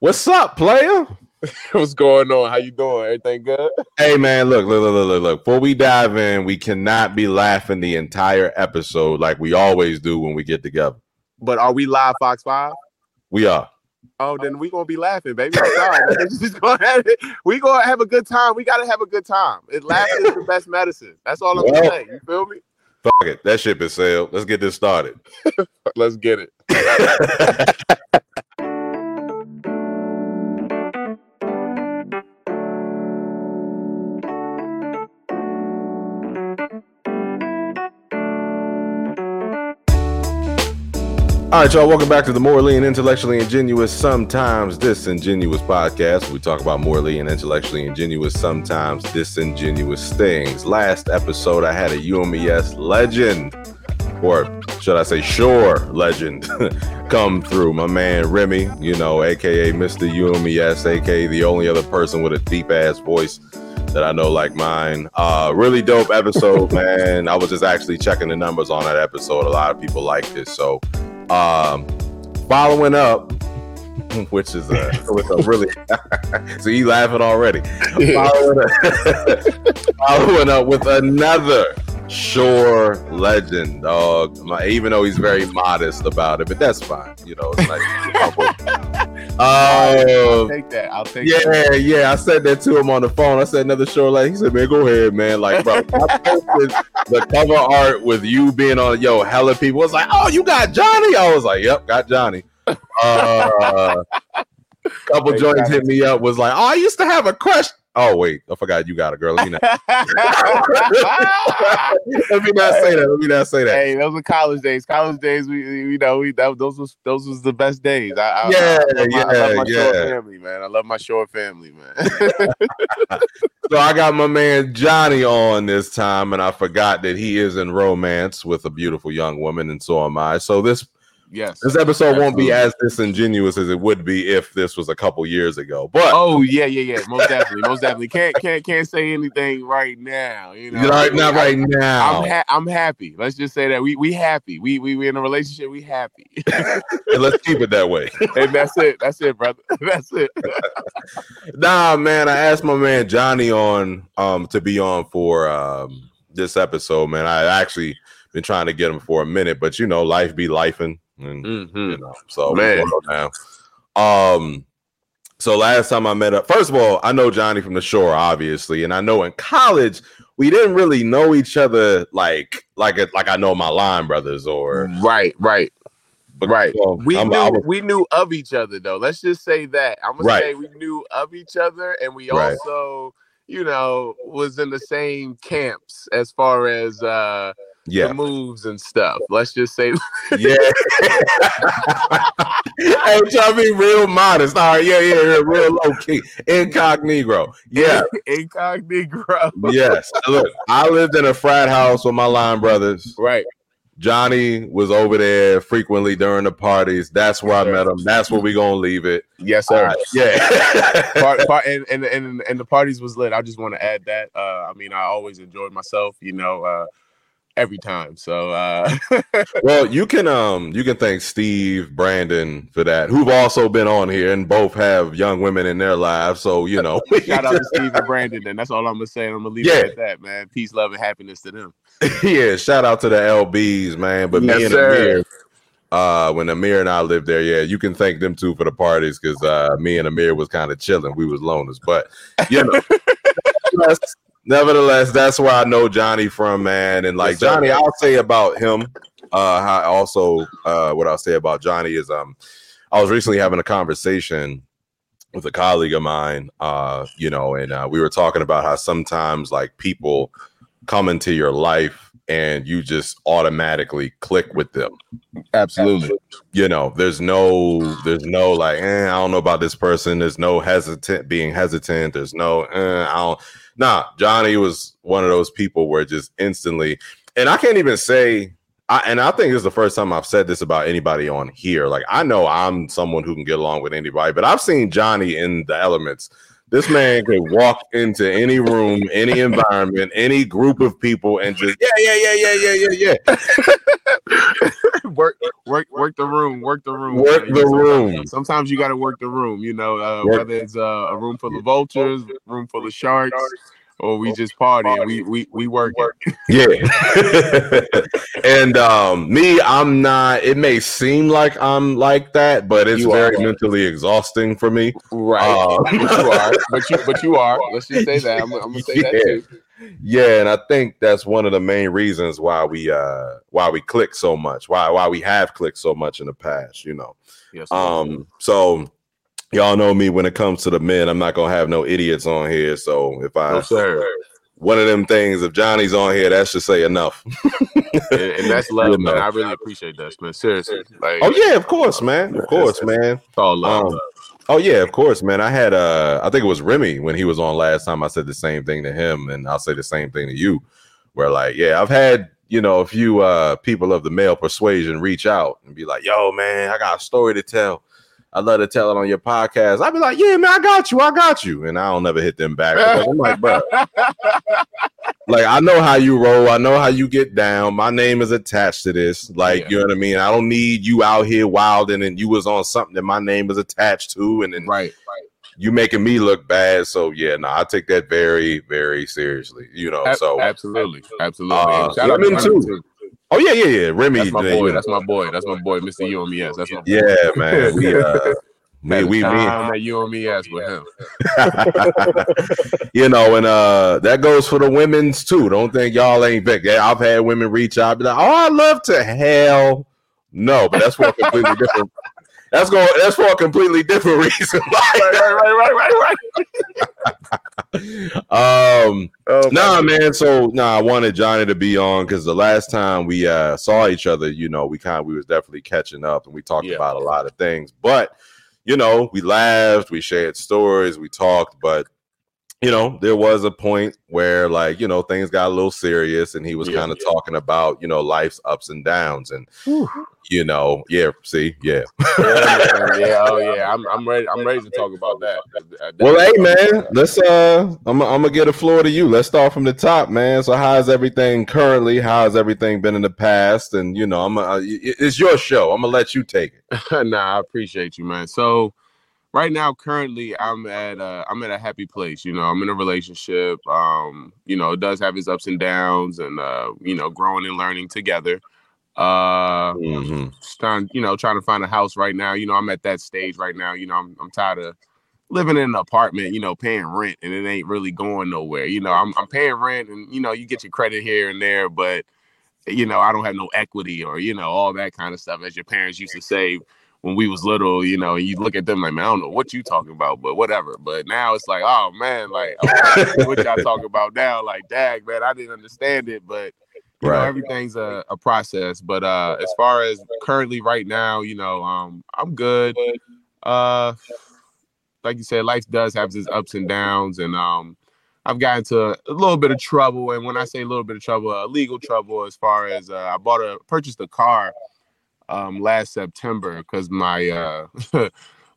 What's up, player? What's going on? How you doing? Everything good? Hey man, look, look, look, look, look. Before we dive in, we cannot be laughing the entire episode like we always do when we get together. But are we live, Fox Five? We are. Oh, then we gonna be laughing, baby. I'm sorry. Just gonna have it. We gonna have a good time. We gotta have a good time. It laughing is the best medicine. That's all I'm Well- saying. You feel me? Fuck it. That ship is sailed. Let's get this started. Let's get it. All right, y'all. Welcome back to the Morally and Intellectually Ingenuous, sometimes disingenuous podcast. We talk about morally and intellectually ingenuous, sometimes disingenuous things. Last episode, I had a UMES legend, or should I say, Shore legend, come through. My man Remy, you know, aka Mr. UMES, aka the only other person with a deep ass voice that I know like mine. Uh, really dope episode, man. I was just actually checking the numbers on that episode. A lot of people liked it, so. Um, following up, which is a, with a really so you laughing already. Following up, following up with another Shore legend, dog. My, even though he's very modest about it, but that's fine. You know, it's like, I'll um, take that. I'll take that. yeah, yeah. I said that to him on the phone. I said another Shore legend. He said, "Man, go ahead, man." Like, bro, the cover art with you being on. Yo, hella people was like, "Oh, you got Johnnie." I was like, "Yep, got Johnnie." Uh, couple joints hit me up. Was like, "Oh, I used to have a crush." Oh wait, I forgot you got a girl. Let me not, let me not say that. Let me not say that. hey, those were college days. College days, we, we you know, we that, those was those was the best days. I, I, Yeah, I, love my, I love my yeah, Shore yeah. family, man. I love my Shore family, man. So I got my man Johnnie on this time, and I forgot that he is in romance with a beautiful young woman, and so am I. So this yes. this episode won't be as disingenuous as it would be if this was a couple years ago. But Oh yeah, yeah, yeah. Most definitely, most definitely. Can't can't can't say anything right now. You know, right, not right now. I'm ha- I'm happy. Let's just say that we we happy. We we we in a relationship. We happy, and let's keep it that way. and that's it. That's it, brother. That's it. Nah, man, I asked my man Johnnie on um to be on for um this episode, man. I actually been trying to get him for a minute, but you know, life be lifing and Mhm. you know, so Man. down. Um so last time I met up, first of all, I know Johnnie from the shore, obviously, and I know in college we didn't really know each other like like it like I know my line brothers or Right, right, but right. well, We I'm- knew was- we knew of each other though. Let's just say that. I'm gonna Right. say we knew of each other, and we Right. also, you know, was in the same camps as far as uh yeah, the moves and stuff. Let's just say yeah. hey, try to be real modest. All right, yeah, yeah, yeah, real low key, incognito. Yeah, incognito. yes. Look, I lived in a frat house with my line brothers. Right. Johnnie was over there frequently during the parties. That's where I met him. That's where we gonna leave it. Yes, sir. Uh, yeah. part, part, and, and and and the parties was lit. I just want to add that. Uh, I mean, I always enjoyed myself, you know, uh, every time. So uh, well, you can um you can thank Steve, Brandon for that, who've also been on here and both have young women in their lives. So you know, shout out to Steve and Brandon. and that's all I'm gonna say. I'm gonna leave Yeah. it at that, man. Peace, love, and happiness to them. yeah, shout out to the LBs, man. But me and sir. Amir, uh, when Amir and I lived there, yeah, you can thank them too for the parties because uh, me and Amir was kind of chilling. We was loners, but you know, nevertheless, that's where I know Johnnie from, man. And like. Johnnie, I'll say about him. Uh, how also, uh, what I'll say about Johnnie is, um, I was recently having a conversation with a colleague of mine, uh, you know, and uh, we were talking about how sometimes like people come into your life and you just automatically click with them. Absolutely. You know, there's no, there's no like, eh, I don't know about this person. There's no hesitant being hesitant. There's no, eh, I don't. Nah, Johnnie was one of those people where just instantly, and I can't even say. I, and I think this is the first time I've said this about anybody on here. Like I know I'm someone who can get along with anybody, but I've seen Johnnie in the elements. This man could walk into any room, any environment, any group of people, and just yeah, yeah, yeah, yeah, yeah, yeah, yeah. work, work, work the room, work the room. Work the room. Sometimes you got to work the room. You know, uh, whether it's uh, a room full of vultures, room full of sharks, or we just party and we we we work. Yeah. and um, me, I'm not. It may seem like I'm like that, but it's You very are. mentally exhausting for me. Right. Uh, but you are. But you but you are. Let's just say that. I'm, I'm gonna say that too. Yeah, and I think that's one of the main reasons why we uh why we click so much, why why we have clicked so much in the past, you know. Yes. Um, so y'all know me when it comes to the men, I'm not gonna have no idiots on here. So if I no, one of them things, if Johnnie's on here, that should say enough. And, and that's love, You man. I really appreciate that, man. Seriously. Like, Oh yeah, of course, man. Of course, man. it's all love. Um, oh yeah, of course, man. I had uh I think it was Remy when he was on last time. I said the same thing to him, and I'll say the same thing to you. Where like, yeah, I've had you know a few uh people of the male persuasion reach out and be like, yo, man, I got a story to tell. I'd love to tell it on your podcast. I'd be like, yeah, man, I got you, I got you. And I don't never hit them back. I'm like, bro, like I know how you roll, I know how you get down. My name is attached to this. Like, Yeah. you know what I mean? I don't need you out here wilding and you was on something that my name is attached to, and then right. you making me look bad. So yeah, no, I take that very, very seriously. You know, so absolutely, absolutely. Uh, shout out to women too. Oh yeah, yeah, yeah. Remy, That's my you boy. know. That's my boy. That's my boy, Mr. UMES. That's my boy. yeah, man. We uh we Had a we, we time at UMES with him. you know, and uh that goes for the women's too. Don't think y'all ain't big. Yeah, I've had women reach out, be like, "Oh, I love to hell." No, but that's for a completely different. That's going. That's for a completely different reason. right, right, right, right, right. um, Oh, nah, man. So nah, I wanted Johnnie to be on because the last time we uh saw each other, you know, we kind of we was definitely catching up and we talked Yeah. about a lot of things. But you know, we laughed, we shared stories, we talked, but you know, there was a point where like, you know, things got a little serious and he was Yeah, kind of yeah. talking about, you know, life's ups and downs and you know, yeah, see, yeah. yeah, yeah, oh yeah. I'm, I'm ready. I'm ready to talk about that. Well, hey man, let's uh I'm I'm gonna get a floor to you. Let's start from the top, man. So how's everything currently? How's everything been in the past? And you know, I'm uh, it's your show. I'm gonna let you take it. nah, I appreciate you, man. So right now, currently, I'm at uh, I'm at a happy place. You know, I'm in a relationship. Um, you know, it does have its ups and downs, and uh, you know, growing and learning together. Uh, Mhm. just trying, you know, trying to find a house right now. You know, I'm at that stage right now. You know, I'm I'm tired of living in an apartment. You know, paying rent, and it ain't really going nowhere. You know, I'm I'm paying rent, and you know, you get your credit here and there, but you know, I don't have no equity or you know all that kind of stuff as your parents used to say when we was little. You know, and you look at them like, man, I don't know what you talking about, but whatever. But now it's like, oh man, like what y'all talking about now? Like, dag, man, I didn't understand it, but you know everything's a, a process but uh as far as currently right now you know um i'm good. Uh like you said life does have its ups and downs and um i've gotten to a little bit of trouble and when i say a little bit of trouble uh, legal trouble as far as uh, i bought a purchased a car um last september because my uh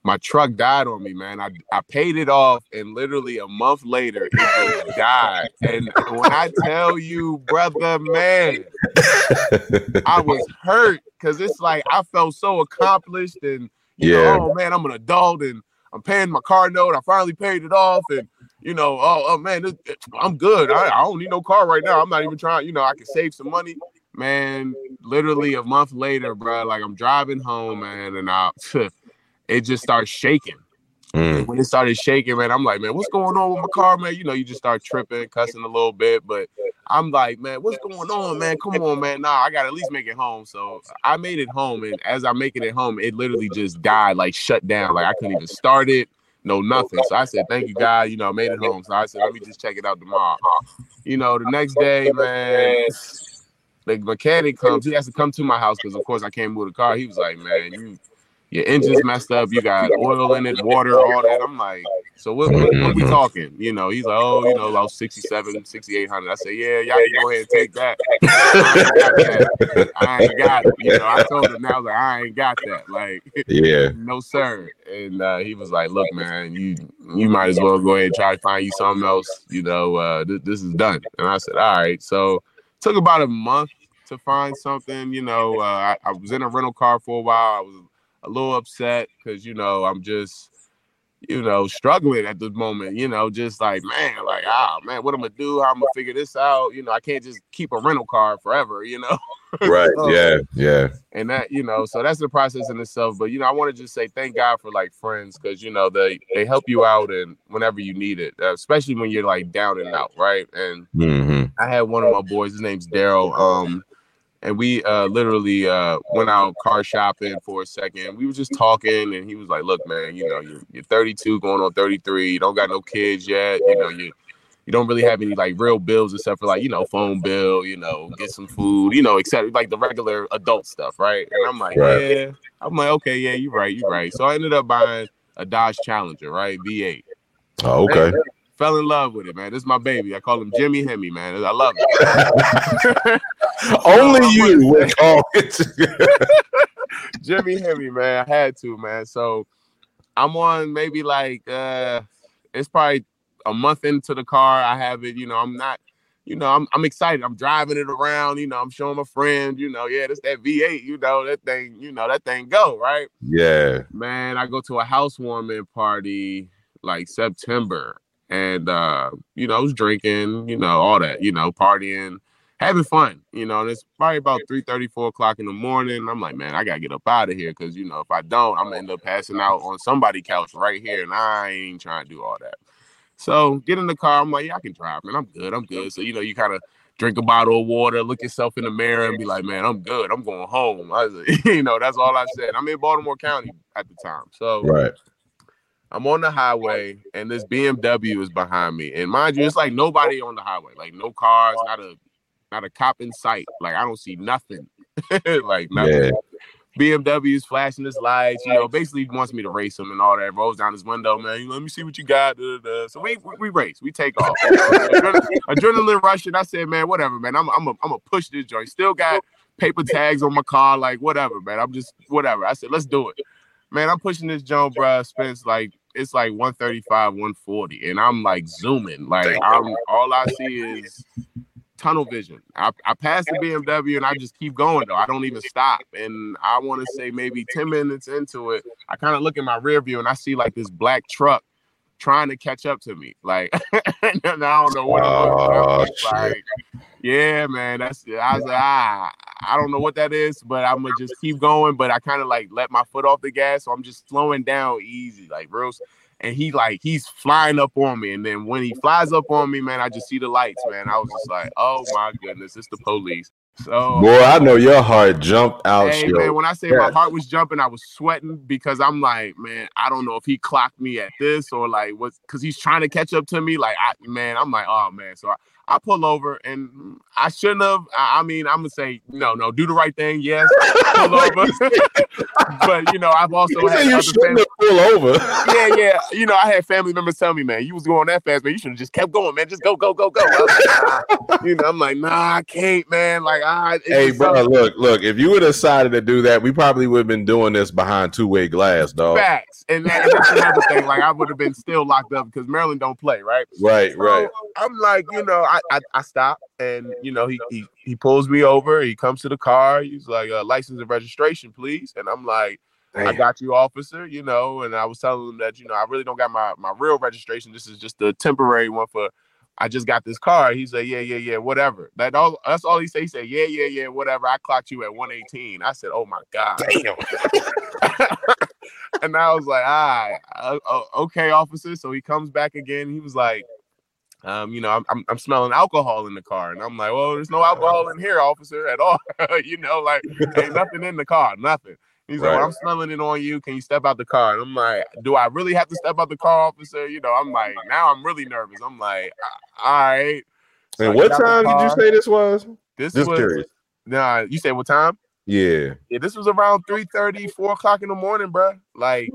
my truck died on me man i i paid it off and literally a month later it just died and when i tell you brother man I was hurt because it's like I felt so accomplished and you Yeah. know, oh man, I'm an adult and I'm paying my car note. I finally paid it off and you know, oh, oh man, this, I'm good. I, I don't need no car right now. I'm not even trying, you know, I can save some money. Man, literally a month later, bro, like I'm driving home, man, and I it just starts shaking Mm. when it started shaking, man, I'm like, man, what's going on with my car, man? You know, you just start tripping, cussing a little bit, but I'm like, man, what's going on, man? Come on, man. Nah, I gotta at least make it home. So I made it home, and as I'm making it home, it literally just died, like shut down. Like I couldn't even start it, no nothing. So I said, thank you, God. You know, I made it home. So I said, let me just check it out tomorrow. You know, the next day, man. The mechanic comes. He has to come to my house because, of course, I can't move the car. He was like, "Man, you your engine's messed up. You got oil in it, water, all that. I'm like, so what, what, what we talking? You know, he's like, oh, you know, about 67, 6,800. I said, yeah, y'all can go ahead and take that. I ain't got it. You know, I told him now, like, I ain't got that. Like, Yeah. no, sir. And uh, he was like, look, man, you you might as well go ahead and try to find you something else. You know, uh, th- this is done. And I said, all right. So took about a month to find something. You know, uh, I, I was in a rental car for a while. I was a little upset because you know I'm just you know, struggling at the moment, you know, just like, man, like, ah, man, what I'm gonna do? How I'm gonna figure this out? You know, I can't just keep a rental car forever, you know. right. so, yeah. Yeah. And that, you know, so that's the process in itself. But you know, I want to just say thank God for like friends because you know they they help you out and whenever you need it, uh, especially when you're like down and out, right? And mm-hmm. I had one of my boys, his name's Daryl. Um, and we uh, literally uh, went out car shopping for a second. We were just talking, and he was like, "Look, man, you know, you're, you're 32, going on 33. You don't got no kids yet. You know, you you don't really have any like real bills except for like you know phone bill, you know, get some food, you know, except like the regular adult stuff, right?" And I'm like, right. "Yeah." I'm like, "Okay, yeah, you're right, you're right." So I ended up buying a Dodge Challenger, right, V8. Oh, okay fell in love with it, man. This is my baby. I call him Jimmy Hemi, man. I love it. Only you would call it Jimmy Hemi, man. I had to, man. So I'm on maybe like uh it's probably a month into the car. I have it, you know, I'm not you know, I'm I'm excited. I'm driving it around, you know, I'm showing my friend, you know, yeah, that's that V8, you know, that thing, you know, that thing go, right? Yeah. Man, I go to a housewarming party like September and uh, you know, I was drinking, you know, all that, you know, partying, having fun, you know, and it's probably about 3 34 o'clock in the morning. I'm like, man, I gotta get up out of here because you know, if I don't, I'm gonna end up passing out on somebody's couch right here, and I ain't trying to do all that. So get in the car. I'm like, yeah, I can drive, man. I'm good. I'm good. So you know, you kind of drink a bottle of water, look yourself in the mirror, and be like, man, I'm good. I'm going home. I like, you know, that's all I said. I'm in Baltimore County at the time, so right. I'm on the highway and this BMW is behind me. And mind you, it's like nobody on the highway, like no cars, not a not a cop in sight. Like I don't see nothing. like nothing. Yeah. BMW is flashing his lights, you know, basically wants me to race him and all that. Rolls down his window, man. Let me see what you got. Da, da, da. So we, we, we race, we take off. adrenaline, adrenaline rushing. I said, man, whatever, man. I'm I'm a, I'm gonna push this joint. Still got paper tags on my car, like whatever, man. I'm just whatever. I said, let's do it. Man, I'm pushing this joint, bro. Spends like it's like 135, 140, and I'm like zooming. Like I'm all I see is tunnel vision. I, I pass the BMW and I just keep going though. I don't even stop. And I want to say maybe 10 minutes into it, I kind of look in my rear view and I see like this black truck trying to catch up to me. Like I don't know what oh, like. Yeah, man. That's I was like, ah, I don't know what that is, but I'm gonna just keep going. But I kind of like let my foot off the gas, so I'm just slowing down easy, like real. And he like he's flying up on me, and then when he flies up on me, man, I just see the lights, man. I was just like, oh my goodness, it's the police. So, boy, I um, know your heart jumped out. Hey, man, when I say my heart was jumping, I was sweating because I'm like, man, I don't know if he clocked me at this or like what, because he's trying to catch up to me. Like, I, man, I'm like, oh man. So I, I pull over and I shouldn't have. I mean, I'm gonna say no, no, do the right thing. Yes, pull over. but you know, I've also had you have pull over. yeah, yeah. You know, I had family members tell me, man, you was going that fast, man. You should have just kept going, man. Just go, go, go, go. Like, you know, I'm like, nah, I can't, man. Like, ah, hey, bro, something. look, look. If you would have decided to do that, we probably would have been doing this behind two way glass, dog. Facts, and, that, that's another thing. Like, I would have been still locked up because Maryland don't play, right? Right, so, right. I'm like, you know, I, I, I stop and you know he, he he pulls me over. He comes to the car. He's like, uh, "License and registration, please." And I'm like, Damn. "I got you, officer." You know, and I was telling him that you know I really don't got my my real registration. This is just a temporary one for. I just got this car. He's like, yeah, yeah, yeah, whatever. That all. That's all he say. He said, yeah, yeah, yeah, whatever. I clocked you at 118. I said, oh my god. Damn. and I was like, ah, uh, okay, officer. So he comes back again. He was like, um, you know, I'm, I'm, smelling alcohol in the car, and I'm like, well, there's no alcohol in here, officer, at all. you know, like ain't nothing in the car, nothing. He's right. like, well, I'm smelling it on you. Can you step out the car? And I'm like, do I really have to step out the car, officer? You know, I'm like, now I'm really nervous. I'm like, all right. So and what time did you say this was? This Just was curious. Nah, you said what time? Yeah. Yeah, this was around 3 30, 4 o'clock in the morning, bro. Like,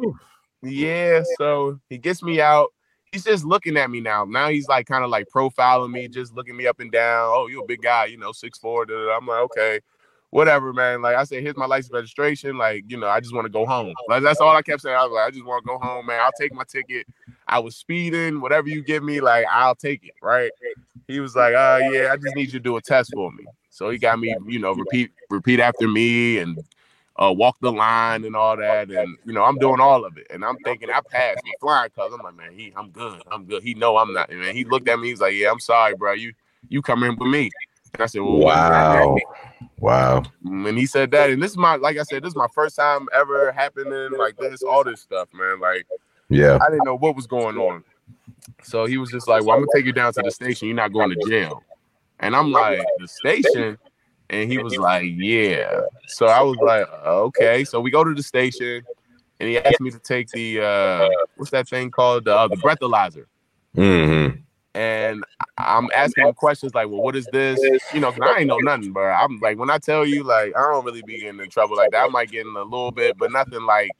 yeah. So he gets me out he's just looking at me now. Now he's like kind of like profiling me, just looking me up and down. Oh, you're a big guy, you know, six four. I'm like, okay, whatever, man. Like I said, here's my license registration. Like, you know, I just want to go home. Like that's all I kept saying. I was like, I just want to go home, man. I'll take my ticket. I was speeding, whatever you give me, like I'll take it. Right. He was like, uh, yeah, I just need you to do a test for me. So he got me, you know, repeat repeat after me and uh, walk the line and all that. And you know, I'm doing all of it. And I'm thinking I passed with flying colors. I'm like, man, he, I'm good. I'm good. He know I'm not. And man, he looked at me. He's like, yeah, I'm sorry, bro. You you come in with me. And I said, well, wow, wow. And he said that. And this is my, like I said, this is my first time ever happening like this, all this stuff, man. Like, yeah, I didn't know what was going on. So he was just like, well, I'm gonna take you down to the station. You're not going to jail. And I'm like, the station? And he was like, yeah. So I was like, okay. So we go to the station and he asked me to take the uh what's that thing called? Uh, the breathalyzer. Mm-hmm. And I'm asking him questions like, well, what is this? You know, cause I ain't know nothing, bro. I'm like, when I tell you, like, I don't really be getting in trouble like that. I might get in a little bit, but nothing like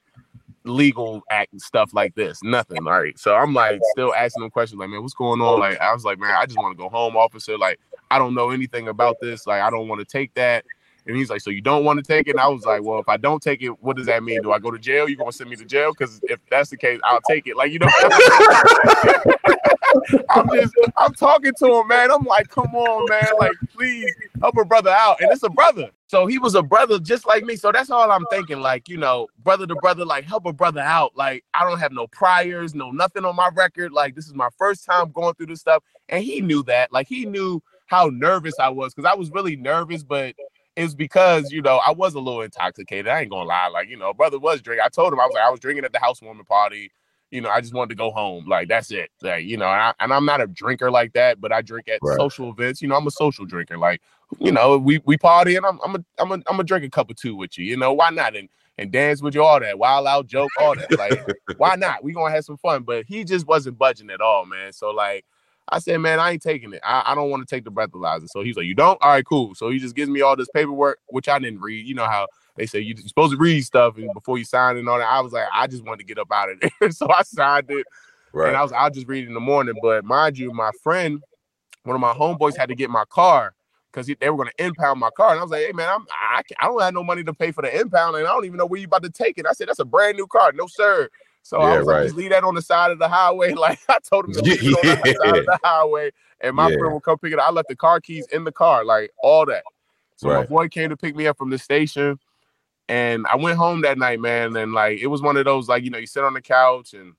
legal act and stuff like this. Nothing. All right. So I'm like still asking him questions like, man, what's going on? Like, I was like, man, I just want to go home, officer. Like, I don't know anything about this. Like, I don't want to take that. And he's like, so you don't want to take it? And I was like, well, if I don't take it, what does that mean? Do I go to jail? You're gonna send me to jail? Because if that's the case, I'll take it. Like, you know, I'm just, I'm talking to him, man. I'm like, come on, man. Like, please help a brother out. And it's a brother. So he was a brother just like me. So that's all I'm thinking. Like, you know, brother to brother, like help a brother out. Like, I don't have no priors, no nothing on my record. Like, this is my first time going through this stuff. And he knew that. Like, he knew how nervous I was because I was really nervous, but it's because you know I was a little intoxicated. I ain't gonna lie, like you know, brother was drinking. I told him I was like I was drinking at the housewarming party. You know, I just wanted to go home. Like that's it. Like you know, and, I, and I'm not a drinker like that, but I drink at Right. social events. You know, I'm a social drinker. Like you know, we we party and I'm I'm a I'm a I'm gonna drink a cup or two with you. You know, why not? And and dance with you, all that, wild out joke, all that. Like why not? We gonna have some fun. But he just wasn't budging at all, man. So like. I said, man, I ain't taking it. I, I don't want to take the breathalyzer. So he's like, you don't? All right, cool. So he just gives me all this paperwork, which I didn't read. You know how they say you- you're supposed to read stuff and before you sign and all that. I was like, I just wanted to get up out of there. so I signed it. Right. And I was, I'll just read it in the morning. But mind you, my friend, one of my homeboys had to get my car because they were going to impound my car. And I was like, hey, man, I'm, I, can't- I don't have no money to pay for the impound. And I don't even know where you about to take it. I said, that's a brand new car. No, sir. So I Yeah, was like, right. just leave that on the side of the highway. Like I told him to leave it on the side of the highway. And my Yeah. friend will come pick it up. I left the car keys in the car, like all that. So my boy came to pick me up from the station. And I went home that night, man. And like it was one of those, like, you know, you sit on the couch and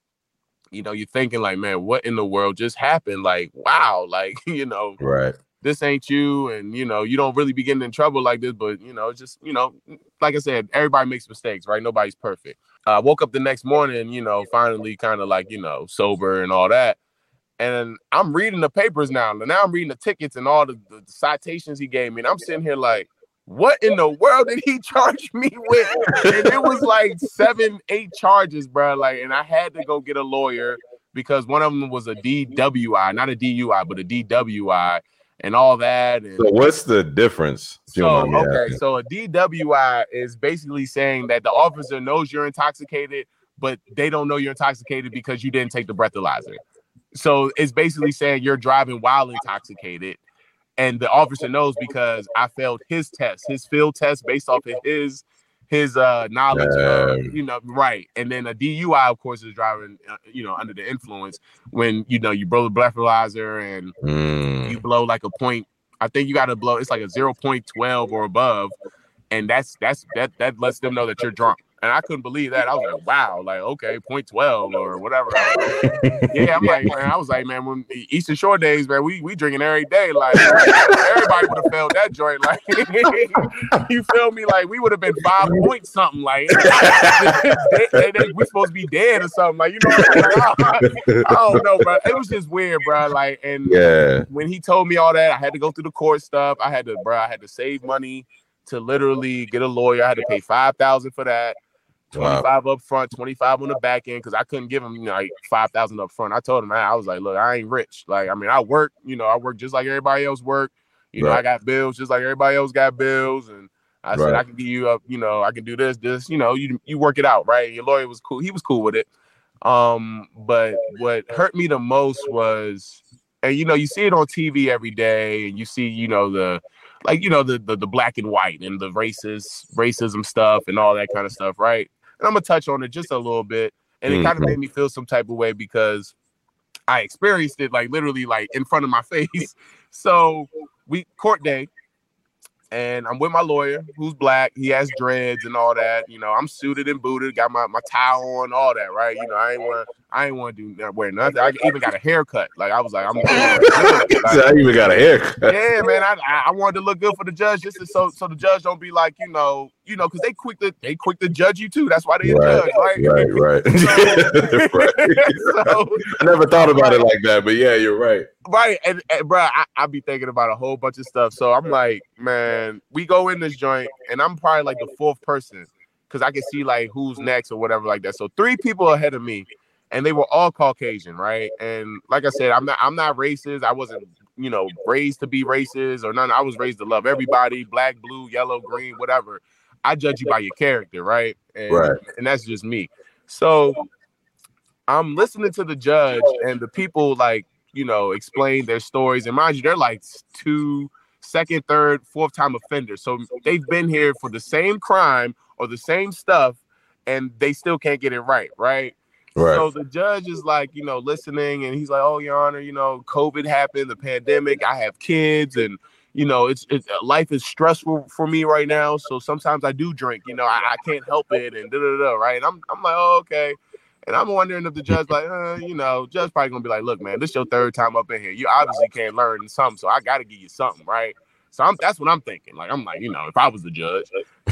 you know, you're thinking, like, man, what in the world just happened? Like, wow, like, you know, right. this ain't you, and you know, you don't really be getting in trouble like this, but you know, just you know, like I said, everybody makes mistakes, right? Nobody's perfect. I woke up the next morning, you know, finally kind of like, you know, sober and all that. And I'm reading the papers now. Now I'm reading the tickets and all the, the citations he gave me. And I'm sitting here like, what in the world did he charge me with? And it was like seven, eight charges, bro. Like, and I had to go get a lawyer because one of them was a DWI, not a DUI, but a DWI and all that. And So what's the difference? so don't mind me okay, so a DWI is basically saying that the officer knows you're intoxicated, but they don't know you're intoxicated because you didn't take the breathalyzer. So it's basically saying you're driving while intoxicated, and the officer knows because I failed his test, his field test based off of his his uh knowledge of Um. you know right and then a DUI of course is driving uh, you know under the influence when you know you blow the breathalyzer and Mm, you blow like a point. I think you got to blow. It's like a zero point twelve or above, and that's that's that that lets them know that you're drunk. And I couldn't believe that. I was like, wow, like okay, point twelve or whatever. yeah, I'm like, man, I was like, man, when Eastern Shore days, man, we we drinking every day. Like everybody would have failed that joint. Like you feel me? Like we would have been five point something. Like they, they- we supposed to be dead or something. Like you know, I don't know, bro. It was just weird, bro. Like and yeah. when he told me all that, I had to go through the court stuff. I had to, bro, I had to save money to literally get a lawyer. I had to pay five thousand for that, Wow. twenty five up front, twenty five on the back end, because I couldn't give him you know, like five thousand up front. I told him, I was like, look, I ain't rich. Like, I mean, I work, you know, I work just like everybody else work. You know, I got bills just like everybody else got bills, and I said I can give you up. You know, I can do this, this. You know, you you work it out, right? Your lawyer was cool. He was cool with it. Um, but what hurt me the most was and you know you see it on TV every day, and you see you know the like you know the the, the black and white and the racist racism stuff and all that kind of stuff, right? And I'm gonna touch on it just a little bit, and it mm, kind of made me feel some type of way because I experienced it like literally like in front of my face. so we court day, and I'm with my lawyer, who's black. He has dreads and all that. You know, I'm suited and booted, got my, my tie on, all that, right? You know, I ain't want I ain't want to do wear nothing. I even got a haircut. Like I was like, I'm. like, I even got a haircut. Yeah, man. I, I wanted to look good for the judge, just so so the judge don't be like, you know, you know, because they quick to they quick to judge you too. That's why they right, judge, right? Right, right. so, so, I never thought about it like that, but yeah, you're right. Right, and, and bro, I, I be thinking about a whole bunch of stuff. So I'm like, man, we go in this joint, and I'm probably like the fourth person because I can see like who's next or whatever like that. So three people ahead of me, and they were all Caucasian, right? And like I said, I'm not I'm not racist. I wasn't you know raised to be racist or none. I was raised to love everybody, black, blue, yellow, green, whatever. I judge you by your character, right? And, right. And that's just me. So I'm listening to the judge and the people like, you know, explain their stories. And mind you, they're like two, second, third, fourth time offenders. So they've been here for the same crime or the same stuff and they still can't get it right, right? Right. So the judge is like, you know, listening and he's like, Oh, Your Honor, you know, COVID happened, the pandemic, I have kids, and you know, it's it's uh, life is stressful for me right now. So sometimes I do drink, you know, I, I can't help it, and da da da. Right? And I'm I'm like, oh okay. And I'm wondering if the judge, like, uh, you know, judge probably gonna be like, look, man, this your third time up in here. You obviously can't learn something, so I got to give you something, right? So I'm that's what I'm thinking. Like I'm like, you know, if I was the judge.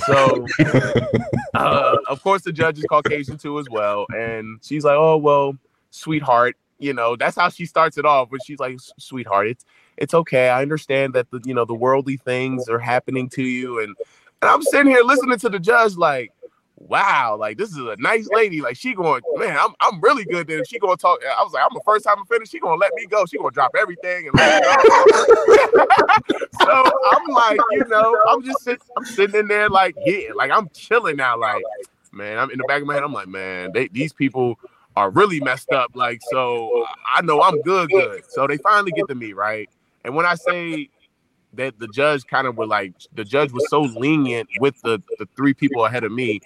So uh, of course the judge is Caucasian too as well. And she's like, Oh, well, sweetheart, you know, that's how she starts it off. But she's like, sweetheart, it's it's okay. I understand that the you know the worldly things are happening to you, and and I'm sitting here listening to the judge like, wow, like this is a nice lady. Like she going, man, I'm I'm really good. Then she gonna talk. I was like, I'm the first time I finished. She gonna let me go. She gonna drop everything and let go. so I'm like, you know, I'm just sitting, I'm sitting in there like, yeah, like I'm chilling now. Like, man, I'm in the back of my head. I'm like, man, they these people are really messed up. Like, so I know I'm good, good. So they finally get to me, right? And when I say that the judge kind of were like, the judge was so lenient with the, the three people ahead of me,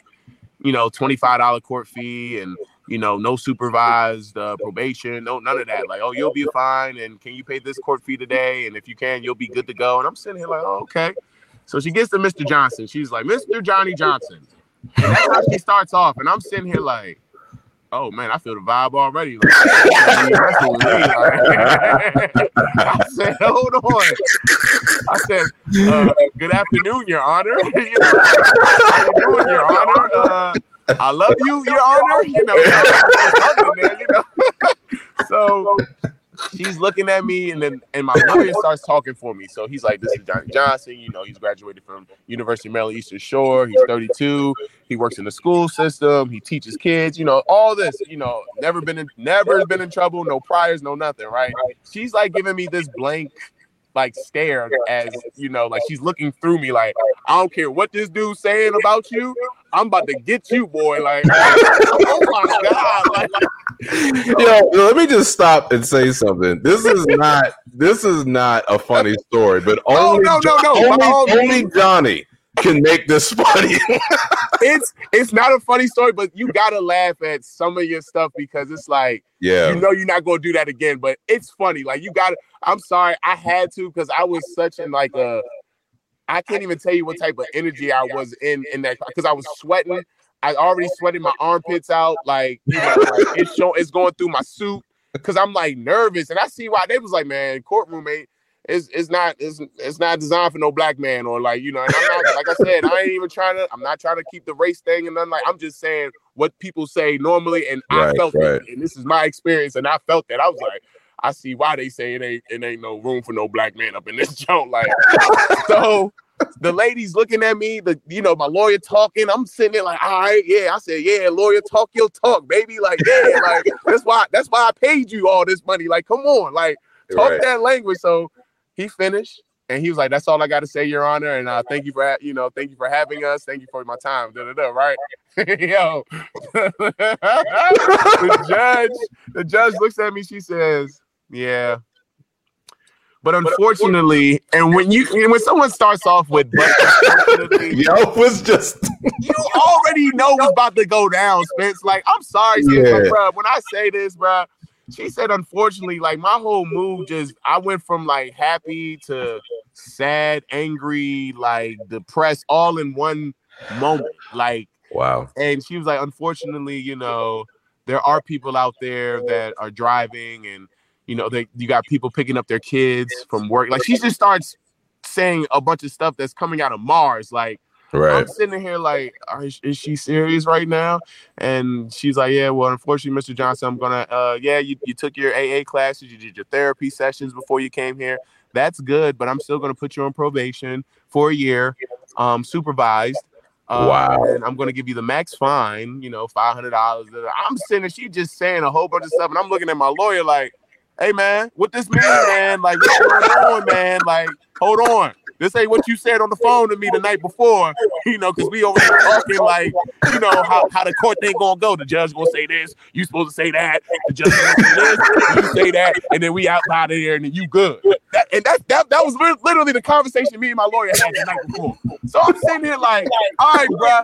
you know, $25 court fee and, you know, no supervised uh, probation, no, none of that. Like, oh, you'll be fine. And can you pay this court fee today? And if you can, you'll be good to go. And I'm sitting here like, oh, okay. So she gets to Mr. Johnson. She's like, Mr. Johnnie Johnson. And that's how she starts off. And I'm sitting here like, oh man, I feel the vibe already. Like, I said, hold on. I said, uh, good afternoon, Your Honor. you know, you Your Honor? Uh, I love you, Your Honor. You know, you know. so she's looking at me, and then and my lawyer starts talking for me. So he's like, "This is Johnnie Johnson. You know, he's graduated from University of Maryland Eastern Shore. He's 32. He works in the school system. He teaches kids. You know, all this. You know, never been in, never been in trouble. No priors, no nothing. Right? She's like giving me this blank like stare as you know, like she's looking through me, like I don't care what this dude's saying about you. I'm about to get you, boy. Like, oh my god! Like, Yo, let me just stop and say something. This is not this is not a funny story, but only no, no, no, no. Only, only Johnnie can make this funny. it's it's not a funny story, but you gotta laugh at some of your stuff because it's like, yeah, you know, you're not gonna do that again. But it's funny. Like you gotta. I'm sorry, I had to because I was such in like a. I can't even tell you what type of energy I was in in that because I was sweating. I already sweated my armpits out, like you know, like it's show, it's going through my suit because I'm like nervous, and I see why they was like, man, courtroom mate, it's it's not it's it's not designed for no black man or like you know. And I'm not like I said, I ain't even trying to. I'm not trying to keep the race thing and nothing like. I'm just saying what people say normally, and right, I felt right. it, and this is my experience, and I felt that. I was like, I see why they say it ain't it ain't no room for no black man up in this joint. Like so the ladies looking at me, the you know, my lawyer talking. I'm sitting there like, all right, yeah. I said, yeah, lawyer, talk your talk, baby. Like, yeah, like that's why that's why I paid you all this money. Like, come on, like talk right. that language. So he finished and he was like, That's all I gotta say, Your Honor. And uh, thank you for you know, thank you for having us. Thank you for my time. Da, da, da, right? Yo. the judge, the judge looks at me, she says, Yeah, but unfortunately, and when you when someone starts off with but yo was just you already know what's about to go down, Spence. Like, I'm sorry, yeah. bro. When I say this, bro, she said, unfortunately, like my whole mood just I went from like happy to sad, angry, like depressed, all in one moment. Like, wow. And she was like, unfortunately, you know, there are people out there that are driving and you know, they you got people picking up their kids from work. Like she just starts saying a bunch of stuff that's coming out of Mars. Like Right. I'm sitting here like, is, is, she serious right now? And she's like, yeah, well, unfortunately, Mr. Johnson, I'm gonna, uh, yeah, you, you took your AA classes, you did your therapy sessions before you came here. That's good, but I'm still gonna put you on probation for a year, um, supervised. Uh, wow. And I'm gonna give you the max fine, you know, five hundred dollars. I'm sitting there, she just saying a whole bunch of stuff, and I'm looking at my lawyer like, hey man, what this mean, man? Like, what's going on, man? Like, hold on. This ain't what you said on the phone to me the night before, you know, because we over here talking like, you know, how, how the court thing gonna go. The judge gonna say this, you supposed to say that, the judge gonna say this, you say that, and then we out out of here and then you good. That, and that, that that was literally the conversation me and my lawyer had the night before. So I'm sitting here like, all right, bro,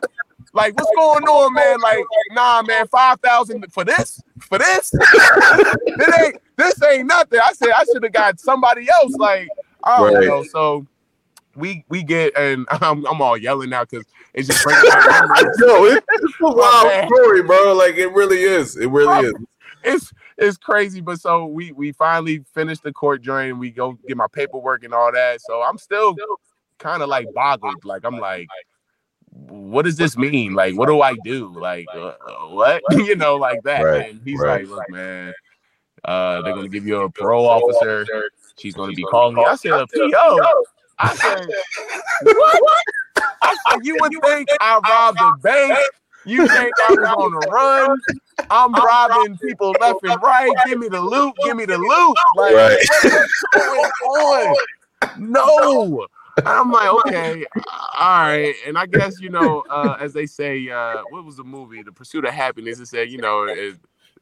like, what's going on, man? Like, nah, man, five thousand for this, for this. this ain't this ain't nothing. I said I should have got somebody else. Like, I don't right. know. So we we get and I'm, I'm all yelling now because it's just back. Yo, it's a wild story, bro. Like it really is. It really is. It's it's crazy, but so we we finally finished the court journey and we go get my paperwork and all that. So I'm still kind of like boggled. Like I'm like, what does this mean? Like, what do I do? Like, uh, uh what? you know, like that. Right. And he's right. like, look, man, uh, they're gonna give you a parole officer. She's gonna be calling me. I said, a PO. I said, what? I said, you would think I robbed a bank. You think I was on the run? I'm robbing people left and right. Give me the loot. Give me the loot. Like, right. what's going on? No. I'm like, okay, all right. And I guess, you know, uh, as they say, uh, what was the movie? The Pursuit of Happiness. It said, you know,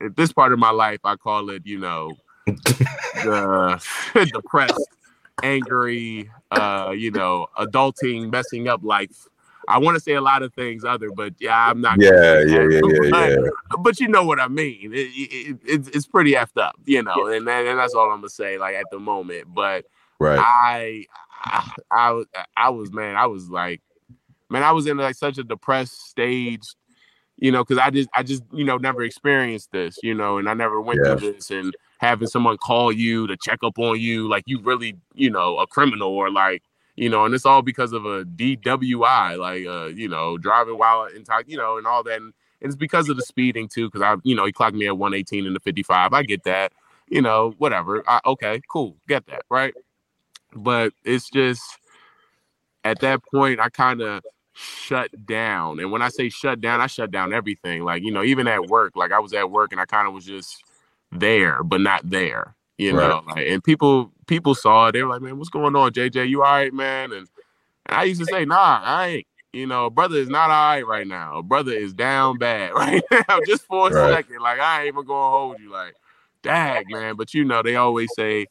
at this part of my life, I call it, you know, the depressed angry, uh, you know, adulting, messing up life. I want to say a lot of things other, but yeah, I'm not. Yeah, yeah, yeah, yeah, yeah. But you know what I mean. It, it, it, it's pretty effed up, you know, and, and that's all I'm gonna say. Like at the moment, but right. I, I, I, I was man, I was like, man, I was in like such a depressed stage, you know, because I just, I just, you know, never experienced this, you know, and I never went yeah. through this, and having someone call you to check up on you like you really, you know, a criminal or like, you know, and it's all because of a DWI, like, uh, you know, driving while intoxicated, you know, and all that. And it's because of the speeding too, because I, you know, he clocked me at 118 in the 55. I get that, you know, whatever. I, okay, cool, get that, right? But it's just at that point, I kind of shut down. And when I say shut down, I shut down everything. Like, you know, even at work, like I was at work and I kind of was just there but not there you right. know like, and people people saw it they were like man what's going on jj you all right man and, and i used to say nah i ain't you know brother is not all right right now brother is down bad right now just for a right. second like i ain't even gonna hold you like dag man but you know they always say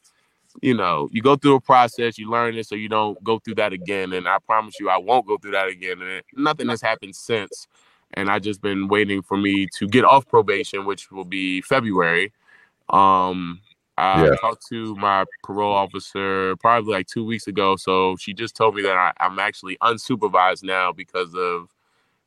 you know you go through a process you learn it so you don't go through that again and i promise you i won't go through that again and nothing has happened since and i just been waiting for me to get off probation which will be february um, I yeah. talked to my parole officer probably like two weeks ago. So she just told me that I, I'm actually unsupervised now because of,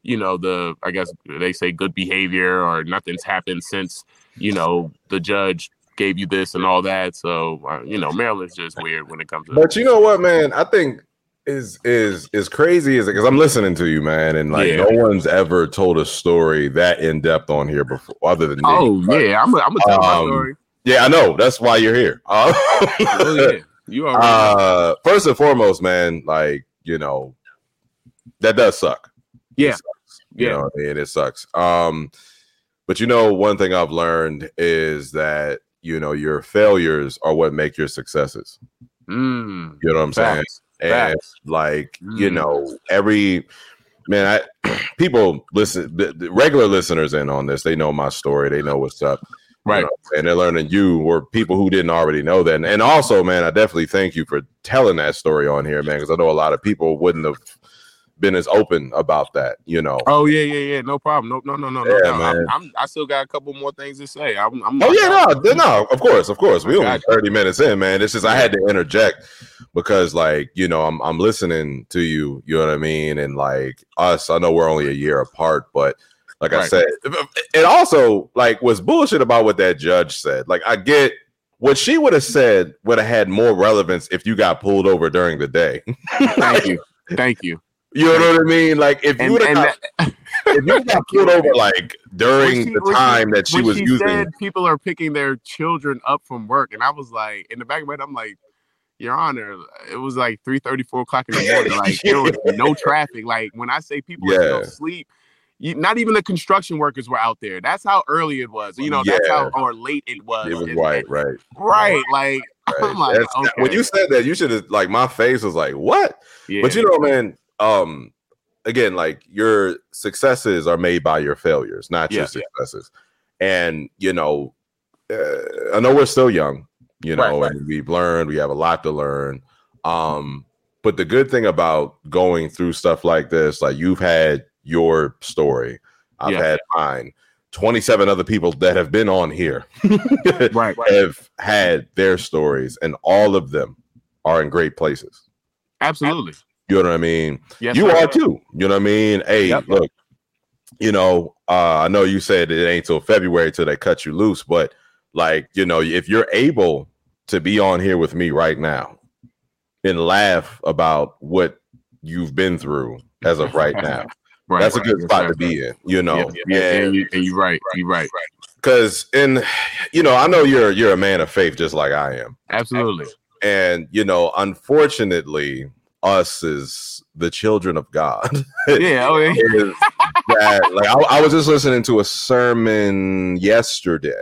you know, the I guess they say good behavior or nothing's happened since, you know, the judge gave you this and all that. So uh, you know, Maryland's just weird when it comes to. But you know what, man? I think is is is crazy is it? because I'm listening to you, man, and like yeah. no one's ever told a story that in depth on here before, other than me. oh me, yeah, I'm gonna tell um, my story. Yeah, I know. That's why you're here. Uh, oh, yeah. You are. Uh, first and foremost, man, like you know, that does suck. Yeah, sucks, you yeah. know, I mean, it sucks. Um, but you know, one thing I've learned is that you know your failures are what make your successes. Mm, you know what I'm saying? and like mm. you know every man i people listen the, the, regular listeners in on this they know my story they know what's up right you know, and they're learning you or people who didn't already know that and, and also man i definitely thank you for telling that story on here man because i know a lot of people wouldn't have been as open about that, you know. Oh yeah, yeah, yeah. No problem. No, no, no, no, yeah, no. Man. I'm, I'm, i still got a couple more things to say. I'm, I'm oh yeah, no, no. Of course, of course. We only thirty minutes in, man. It's just I had to interject because like you know I'm I'm listening to you, you know what I mean, and like us, I know we're only a year apart, but like I said, it also like was bullshit about what that judge said. Like I get what she would have said would have had more relevance if you got pulled over during the day. Thank you. Thank you. You know what I mean? Like if you And, would have if you got pulled over like during she- the when she- time that she was she using said people are picking their children up from work, and I was like, in the back of my head, I'm like, Your Honor, it was like 3 4 o'clock in the morning. Like there was no traffic. Like when I say people are still Yeah. asleep, you, not even the construction workers were out there. That's how early it was. You know, that's how Yeah. or late it was. it was And- right, right. Right. Like right. I'm like, That's- When you said that, you should have like my face was like, what? yeah. But you know, man, um, again, like your successes are made by your failures, not your Yeah. successes. And you know, uh, I know we're still young, you know, Right, right. and we've learned, we have a lot to learn. Um, but the good thing about going through stuff like this, like you've had your story, I've Yeah. had mine. 27 other people that have been on here right. have had their stories, and all of them are in great places. Absolutely. You know what I mean? Yes. you sir. are too. You know what I mean? Hey, Yep. look, you know, uh, I know you said it ain't till February till they cut you loose, but like, you know, if you're able to be on here with me right now and laugh about what you've been through as of right now, Right. that's a good spot sir. to be in, you know. Yeah, yeah, and, you, and you're right. You're right. Because in you know, I know you're you're a man of faith just like I am. Absolutely. And you know, unfortunately, us is the children of God. Yeah. Oh, yeah. is that like I, I was just listening to a sermon yesterday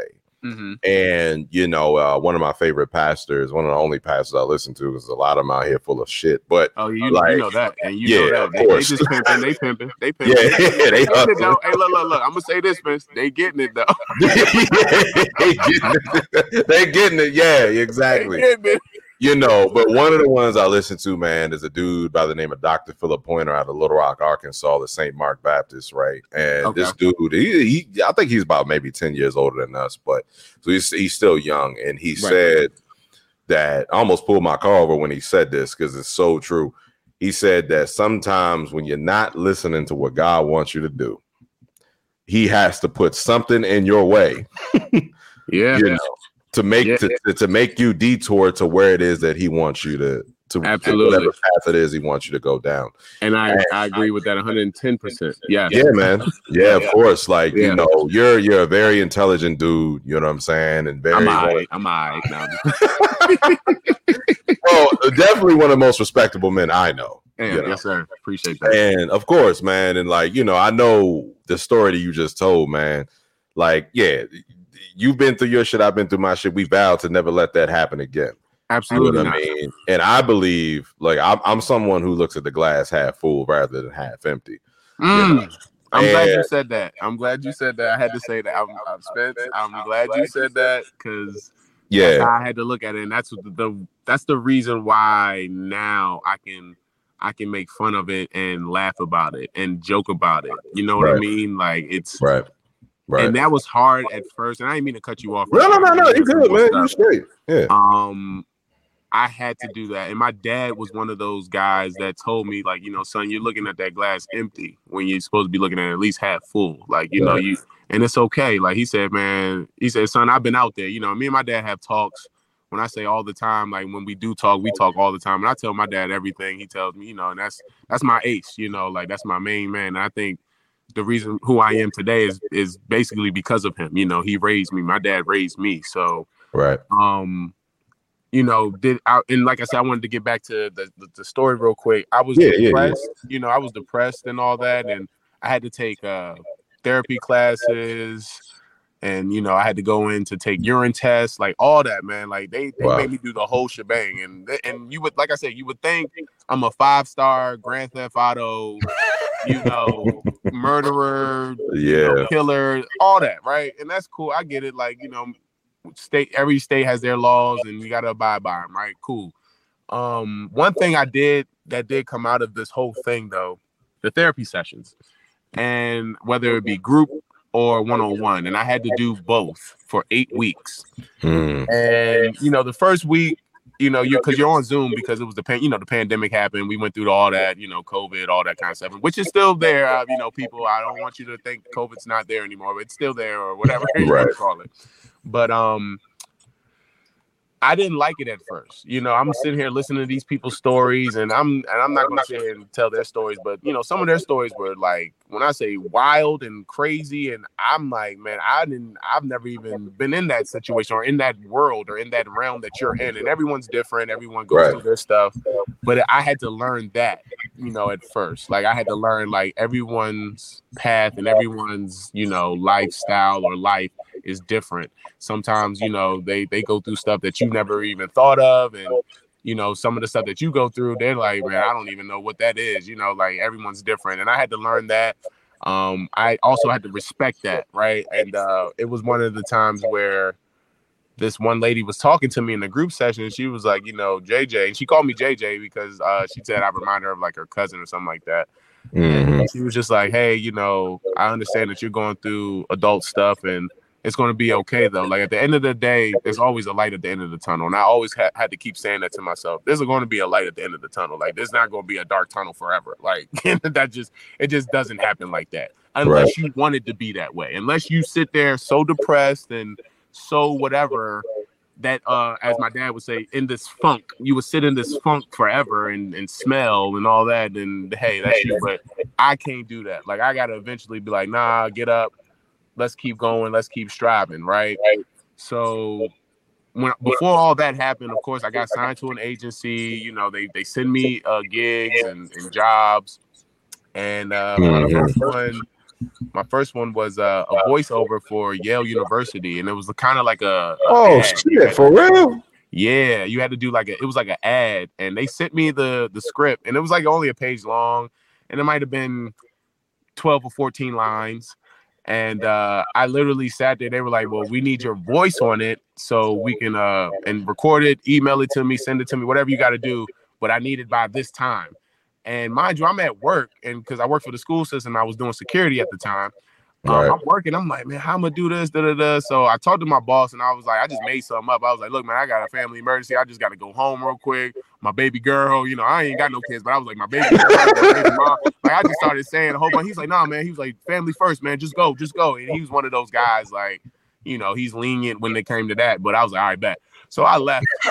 Mhm. and you know uh, one of my favorite pastors one of the only pastors i listen to because a lot of them out here full of shit but Oh, you, Like, you know that, and you yeah, know that. of They, they just pimping. They pimping. They pimping. yeah they They getting it though. Hey, look, look, look. I'm gonna say this, man. They getting it though. they getting it. they getting it yeah exactly They. You know, but one of the ones I listen to, man, is a dude by the name of Dr. Philip Pointer out of Little Rock, Arkansas, the St. Mark Baptist, right? And Okay. this dude, he, he, I think he's about maybe 10 years older than us, but so he's, he's still young. And he said that I almost pulled my car over when he said this because it's so true. He said that sometimes when you're not listening to what God wants you to do, he has to put something in your way Yeah. you know, to make Yeah. to, to, make you detour to where it is that he wants you to to Absolutely. whatever path it is he wants you to go down. And I, I agree with that 110. percent Yeah. Yeah, man. Yeah, of course. Like Yeah. you know, you're you're a very intelligent dude. You know what I'm saying, and very I'm alright. I'm alright now. well, definitely one of the most respectable men I know. Yeah, You know. Yes, sir. Appreciate that. And of course, man, and like you know, I know the story that you just told, man. Like, yeah, you've been through your shit. I've been through my shit. We vowed to never let that happen again. You know Absolutely. what I mean? And I believe, like, I'm, I'm someone who looks at the glass half full rather than half empty. Mm. I'm glad you said that. I'm glad you said that. I had to say that. I'm, I'm Spence. I'm glad you said that because Yeah, I had to look at it, and that's the, the that's the reason why now I can I can make fun of it and laugh about it and joke about it. You know what I mean? Like it's right, right. and that was hard at first. And I didn't mean to cut you off. no, no, no, no. You good, man. You straight. Yeah, Um, I had to do that, and my dad was one of those guys that told me, like, you know, son, you're looking at that glass empty when you're supposed to be looking at it at least half full. Like, you know, you and it's okay. Like he said, man, he said, son, I've been out there. You know, me and my dad have talks. When I say all the time, like when we do talk, we talk all the time. And I tell my dad everything he tells me, you know, and that's that's my ace, you know, like that's my main man. And I think the reason who I am today is is basically because of him. You know, he raised me. My dad raised me. So right. um you know did I, and like i said i wanted to get back to the, the, the story real quick i was Yeah, yeah, yeah. depressed you know i was depressed and all that and i had to take uh therapy classes and you know i had to go in to take urine tests like all that man like they, they Wow. made me do the whole shebang and and you would like i said you would think i'm a five star grand theft auto you know murderer you know, Yeah, killer, all that, right? And that's cool. I get it. Like you know, state every state has their laws, and you got to abide by them, right? Cool. Um, one thing I did that did come out of this whole thing, though, the therapy sessions, and whether it be group or one on one, and I had to do both for eight weeks. Hmm. And you know, the first week you know, you because you're on Zoom because it was the pan, you know, the pandemic happened. We went through all that, you know, COVID, all that kind of stuff, which is still there. Uh, you know, people, I don't want you to think COVID's not there anymore. But it's still there or whatever you call it. But um, I didn't like it at first. You know, I'm sitting here listening to these people's stories, and I'm and I'm not going to sit here and tell their stories, but you know, some of their stories were like when I say wild and crazy, and I'm like, man, I didn't, I've never even been in that situation or in that world or in that realm that you're in, and everyone's different. Everyone goes right. through their stuff, but I had to learn that, you know, at first. Like I had to learn like everyone's path and everyone's you know lifestyle or life is different. Sometimes, you know, they they go through stuff that you never even thought of, and you know, some of the stuff that you go through, they're like, man, I don't even know what that is. You know, like everyone's different, and I had to learn that. Um, I also had to respect that, right? And uh, it was one of the times where this one lady was talking to me in the group session. She was like, you know, JJ, and she called me JJ because uh, she said I remind her of like her cousin or something like that. Mm-hmm. She was just like, hey, you know, I understand that you're going through adult stuff and it's going to be okay though. Like at the end of the day, there's always a light at the end of the tunnel, and I always ha- had to keep saying that to myself. There's going to be a light at the end of the tunnel. Like there's not going to be a dark tunnel forever. Like that just it just doesn't happen like that unless right. you want it to be that way. Unless you sit there so depressed and so whatever that uh as my dad would say in this funk you would sit in this funk forever and, and smell and all that and hey that's you but i can't do that like i gotta eventually be like nah get up let's keep going, let's keep striving, right? right. So when before all that happened, of course, I got signed to an agency. You know, they they send me uh, gigs and, and jobs, and uh, mm-hmm. my first one, my first one was uh, a voiceover for Yale University, and it was kind of like a, a oh ad. shit for real. Yeah, you had to do like a it was like an ad, and they sent me the the script, and it was like only a page long, and it might have been twelve or fourteen lines and uh, I literally sat there. They were like, "Well, we need your voice on it so we can uh, and record it, email it to me, send it to me, whatever you got to do. But I need it by this time." And mind you, I'm at work, and because I work for the school system, I was doing security at the time. Right. Um, I'm working. I'm like, man, how I'm to do this? Da, da, da. So I talked to my boss, and I was like, I just made something up. I was like, look, man, I got a family emergency. I just got to go home real quick. My baby girl, you know, I ain't got no kids, but I was like, my baby girl, my baby mom. Like I just started saying a whole bunch. He's like, nah, man. He was like, family first, man. Just go, just go. And he was one of those guys, like, you know, he's lenient when it came to that. But I was like, all right, bet. So I left.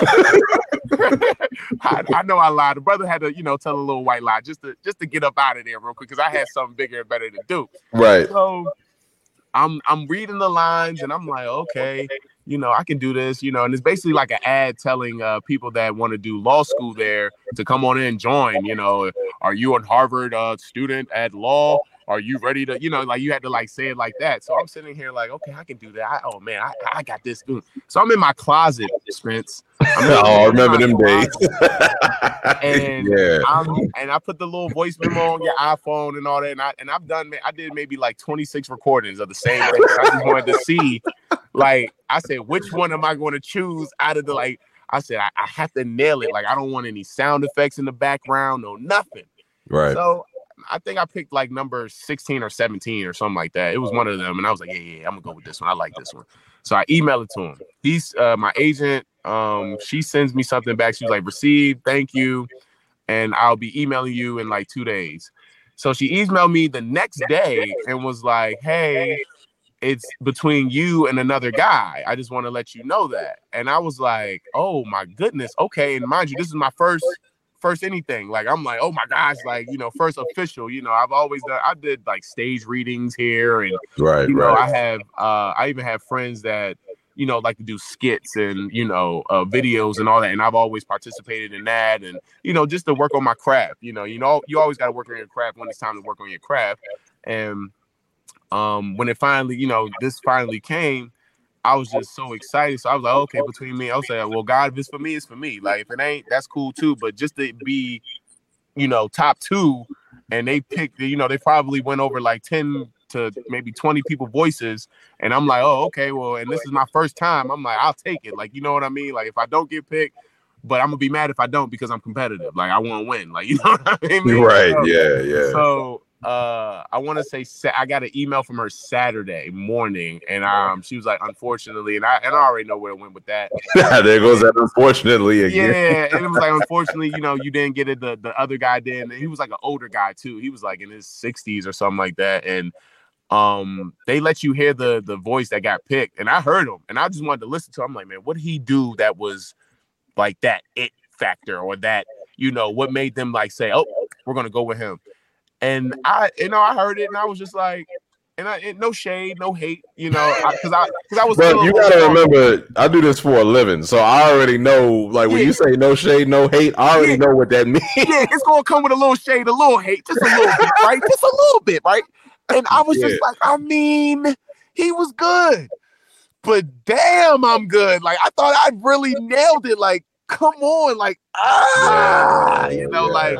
I, I, know I lied. The brother had to, you know, tell a little white lie just to just to get up out of there real quick because I had something bigger and better to do. Right. So I'm I'm reading the lines and I'm like, okay, you know, I can do this, you know, and it's basically like an ad telling uh, people that want to do law school there to come on in and join. You know, are you a Harvard uh, student at law? Are you ready to, you know, like you had to like say it like that. So I'm sitting here like, okay, I can do that. I, oh man, I, I got this. So I'm in my closet, Spence. oh, I remember them days. and yeah. I'm, and I put the little voice memo on your iPhone and all that. And I and I've done I did maybe like 26 recordings of the same thing. I just wanted to see, like, I said, which one am I going to choose out of the like I said, I, I have to nail it. Like, I don't want any sound effects in the background, no nothing. Right. So I think I picked like number 16 or 17 or something like that. It was one of them. And I was like, yeah, yeah, I'm gonna go with this one. I like this one. So I emailed it to him. He's uh, my agent. Um, she sends me something back. She's like, received, thank you. And I'll be emailing you in like two days. So she emailed me the next day and was like, hey, it's between you and another guy. I just want to let you know that. And I was like, oh my goodness. Okay. And mind you, this is my first first anything. Like I'm like, oh my gosh, like you know, first official. You know, I've always done. I did like stage readings here, and right, you know, right. I have. uh I even have friends that you know like to do skits and you know uh, videos and all that, and I've always participated in that, and you know just to work on my craft. You know, you know, you always got to work on your craft when it's time to work on your craft, and um when it finally, you know, this finally came I was just so excited. So I was like, okay, between me, I was like, well, God, if it's for me, it's for me. Like if it ain't, that's cool too. But just to be, you know, top two, and they picked, you know, they probably went over like 10 to maybe 20 people voices. And I'm like, oh, okay, well, and this is my first time. I'm like, I'll take it. Like, you know what I mean? Like if I don't get picked, but I'm gonna be mad if I don't because I'm competitive. Like I want to win. Like you know what I mean? Right. So, yeah. Yeah. So uh I want to say sa- I got an email from her Saturday morning, and um she was like, unfortunately, and I and I already know where it went with that. there goes that unfortunately again. Yeah, and it was like unfortunately, you know, you didn't get it. The the other guy did, and he was like an older guy too. He was like in his sixties or something like that, and um they let you hear the the voice that got picked, and I heard him, and I just wanted to listen to. him. I'm like, man, what did he do that was like that it factor or that you know what made them like say, oh, we're gonna go with him. And I, you know, I heard it and I was just like, and I, and no shade, no hate, you know, because I, because I, was. But you gotta remember, I do this for a living, so I already know. Like when yeah. you say no shade, no hate, I already yeah. know what that means. Yeah, it's gonna come with a little shade, a little hate, just a little bit, right? Just a little bit, right? And I was yeah. just like, I mean, he was good, but damn, I'm good. Like I thought I really nailed it. Like, come on, like ah, you know, like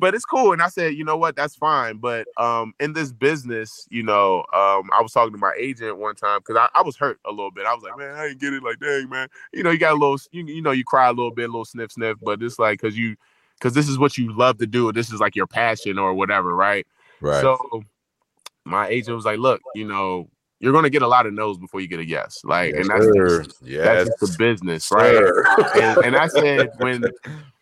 but it's cool. And I said, you know what, that's fine. But um, in this business, you know, um, I was talking to my agent one time because I, I, was hurt a little bit. I was like, man, I didn't get it. Like, dang, man, you know, you got a little, you, you know, you cry a little bit, a little sniff, sniff. But it's like because you, because this is what you love to do. This is like your passion or whatever, right? Right. So my agent was like, look, you know, you're gonna get a lot of no's before you get a yes. Like, yes, and that's just, yes. that's just the business, right? And, and, I said when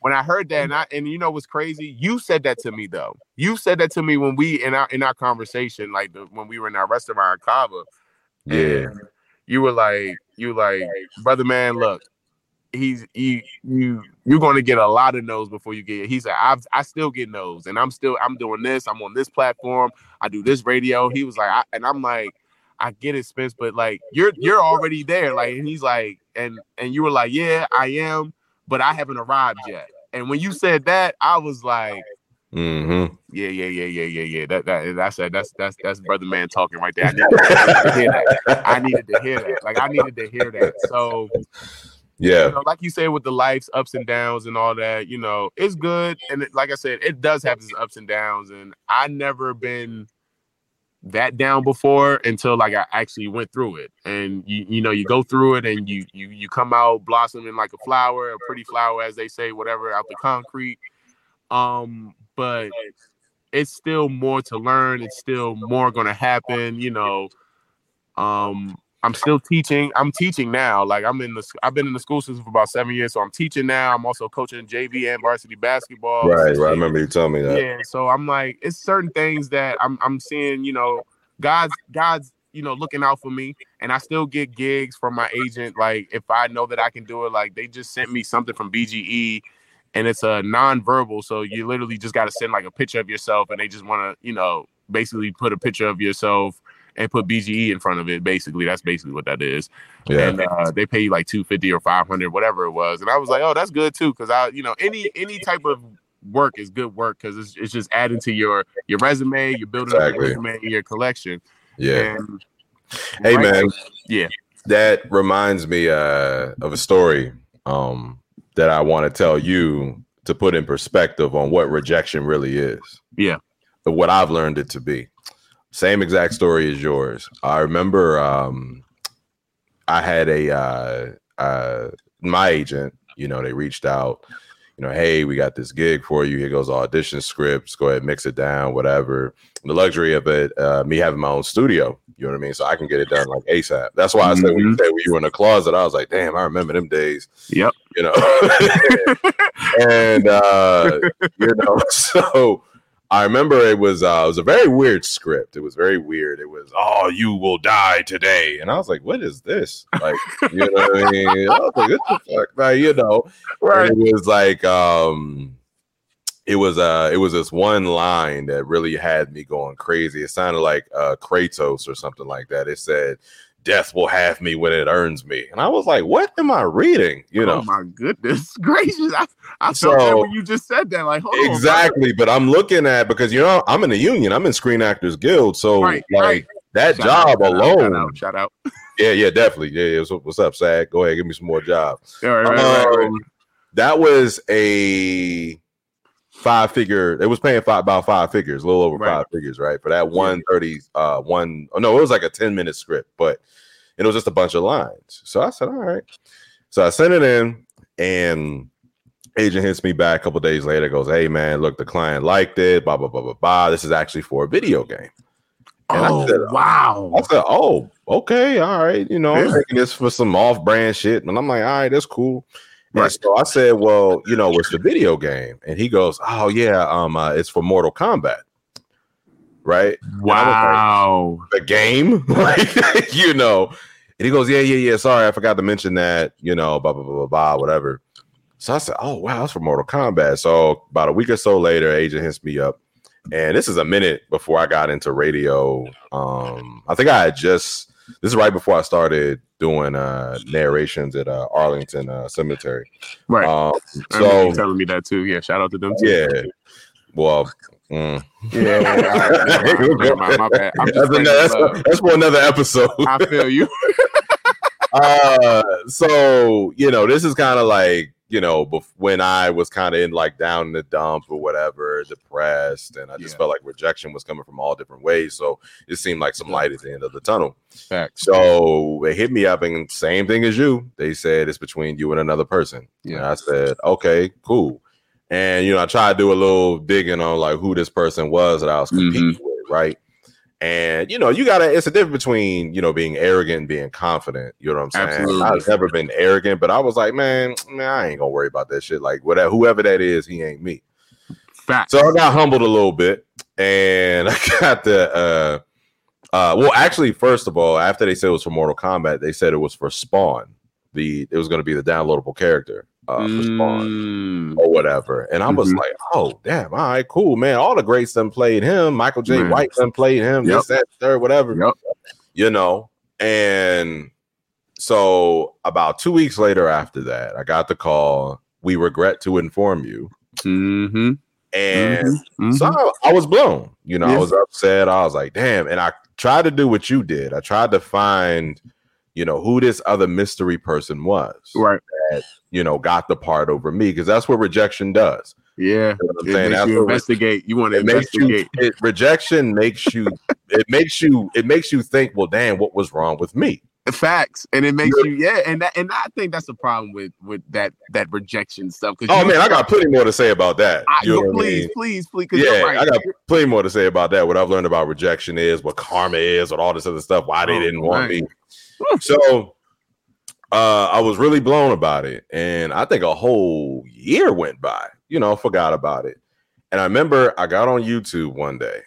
when I heard that, and I and you know what's crazy? You said that to me though. You said that to me when we in our in our conversation, like the, when we were in our restaurant in Kava. Yeah. You were like, you like, brother man, look, he's you you you're going to get a lot of no's before you get. He said, I I still get no's, and I'm still I'm doing this. I'm on this platform. I do this radio. He was like, I, and I'm like, I get it, Spence, but like you're you're already there. Like, and he's like, and and you were like, yeah, I am, but I haven't arrived yet. And when you said that, I was like, mm-hmm. yeah, yeah, yeah, yeah, yeah, yeah. That that that's that's that's that's brother man talking right there. I needed, to hear that. I needed to hear that. Like I needed to hear that. So yeah, you know, like you said, with the life's ups and downs and all that, you know, it's good. And it, like I said, it does have its ups and downs. And I never been that down before until like I actually went through it. And you you know you go through it and you you you come out blossoming like a flower, a pretty flower as they say, whatever out the concrete. Um, but it's still more to learn. It's still more to happen. You know, um, I'm still teaching. I'm teaching now. Like I'm in the I've been in the school system for about seven years, so I'm teaching now. I'm also coaching JV and varsity basketball. Right, right. I remember you telling me that. Yeah. So I'm like, it's certain things that I'm I'm seeing. You know, God's God's you know looking out for me, and I still get gigs from my agent. Like if I know that I can do it, like they just sent me something from BGE. And it's a non-verbal, so you literally just got to send like a picture of yourself, and they just want to, you know, basically put a picture of yourself and put BGE in front of it. Basically, that's basically what that is. Yeah. And uh, they pay you like two fifty or five hundred, whatever it was. And I was like, oh, that's good too, because I, you know, any any type of work is good work because it's, it's just adding to your your resume. You're building exactly. up your resume your collection. Yeah. And hey right man. Yeah. That reminds me uh, of a story um, that I want to tell you to put in perspective on what rejection really is. Yeah. What I've learned it to be. Same exact story as yours. I remember um, I had a uh, uh, my agent. You know, they reached out. You know, hey, we got this gig for you. Here goes audition scripts. Go ahead, mix it down, whatever. The luxury of it, uh, me having my own studio. You know what I mean? So I can get it done like ASAP. That's why I said mm-hmm. when you said you were in the closet, I was like, damn, I remember them days. Yep. You know, and uh, you know, so I remember it was uh, it was a very weird script. It was very weird. It was, oh, you will die today, and I was like, what is this? Like, you know what I mean? I was like, what the fuck? Like, you know, right? And it was like, um, it was uh, it was this one line that really had me going crazy. It sounded like uh, Kratos or something like that. It said, death will have me when it earns me. And I was like, what am I reading? You know, oh my goodness gracious. I, I so, felt that when you just said that. Like, exactly. On, but I'm looking at because you know, I'm in the union, I'm in Screen Actors Guild. So right, like right. that shout job out, alone. Shout out, shout out. Yeah, yeah, definitely. Yeah, yeah. what's up, SAG? Go ahead, give me some more jobs. um, that was a five figure. It was paying five about five figures, a little over right. five figures, right? For that one thirty, uh, one. Oh no, it was like a ten minute script, but it was just a bunch of lines. So I said, all right. So I sent it in, and Agent hits me back a couple days later, goes, Hey man, look, the client liked it, blah, blah, blah, blah, blah. This is actually for a video game. And oh I said, wow! I said, Oh, okay, all right. You know, I'm Yeah. taking this for some off-brand shit. And I'm like, all right, that's cool. And Right. so I said, Well, you know, it's the video game. And he goes, Oh, yeah, um, uh, it's for Mortal Kombat. Right? Wow! the game, like you know. And he goes, Yeah, yeah, yeah. Sorry, I forgot to mention that, you know, blah, blah, blah, blah, blah, whatever. So I said, Oh, wow, that's for Mortal Kombat. So about a week or so later, agent hits me up. And this is a minute before I got into radio. Um, I think I had just this is right before I started doing uh narrations at uh Arlington uh, Cemetery. Right. Um, so telling me that too. Yeah. Shout out to them. Too. yeah. Well, mm. Yeah. yeah, all right, never mind, never mind, my bad. I'm that's, just spreading another- love. that's, that's for another episode. I feel you. uh so you know this is kind of like you know bef- when i was kind of in like down in the dump or whatever depressed and i just Yeah. felt like rejection was coming from all different ways so it seemed like some light at the end of the tunnel. Facts. so they hit me up and same thing as you. They said it's between you and another person. Yeah Yeah. i said okay cool. And you know i tried to do a little digging on like who this person was that i was competing mm-hmm. with right and you know, you gotta. It's a difference between you know being arrogant and being confident. You know what I'm saying? Absolutely. I've never been arrogant, but I was like, man, man, I ain't gonna worry about that shit. Like whatever, whoever that is, he ain't me. Facts. So I got humbled a little bit, and I got the. uh uh Well, actually, first of all, after they said it was for Mortal Kombat, they said it was for Spawn. The it was going to be the downloadable character uh, Mm, or whatever. And I was Mhm. like, oh, damn, all right, cool, man. All the greats done played him. Michael Jai Man. White done played him, Yep. this, that, third, whatever. Yep. You know, and so about two weeks later after that, I got the call. We regret to inform you. mhm, And mhm. so I, I was blown. You know, I was upset. I was like, damn. And I tried to do what you did. I tried to find, you know, who this other mystery person was. right. You know, got the part over me because that's what rejection does. Yeah. You know what I'm It saying? makes That's you investigate. You want to makes you investigate. it, rejection makes you it makes you it makes you think well damn what was wrong with me Facts, and it makes you yeah, and that and I think that's the problem with with that that rejection stuff. oh man i got plenty more to say about that I, you know what I please, mean? please, please, 'cause yeah right. i got plenty more to say about that what i've learned about rejection is what karma is what all this other stuff why they Oh, didn't want man. me so uh i was really blown about it and i think a whole year went by you know forgot about it. And i remember i got on youtube one day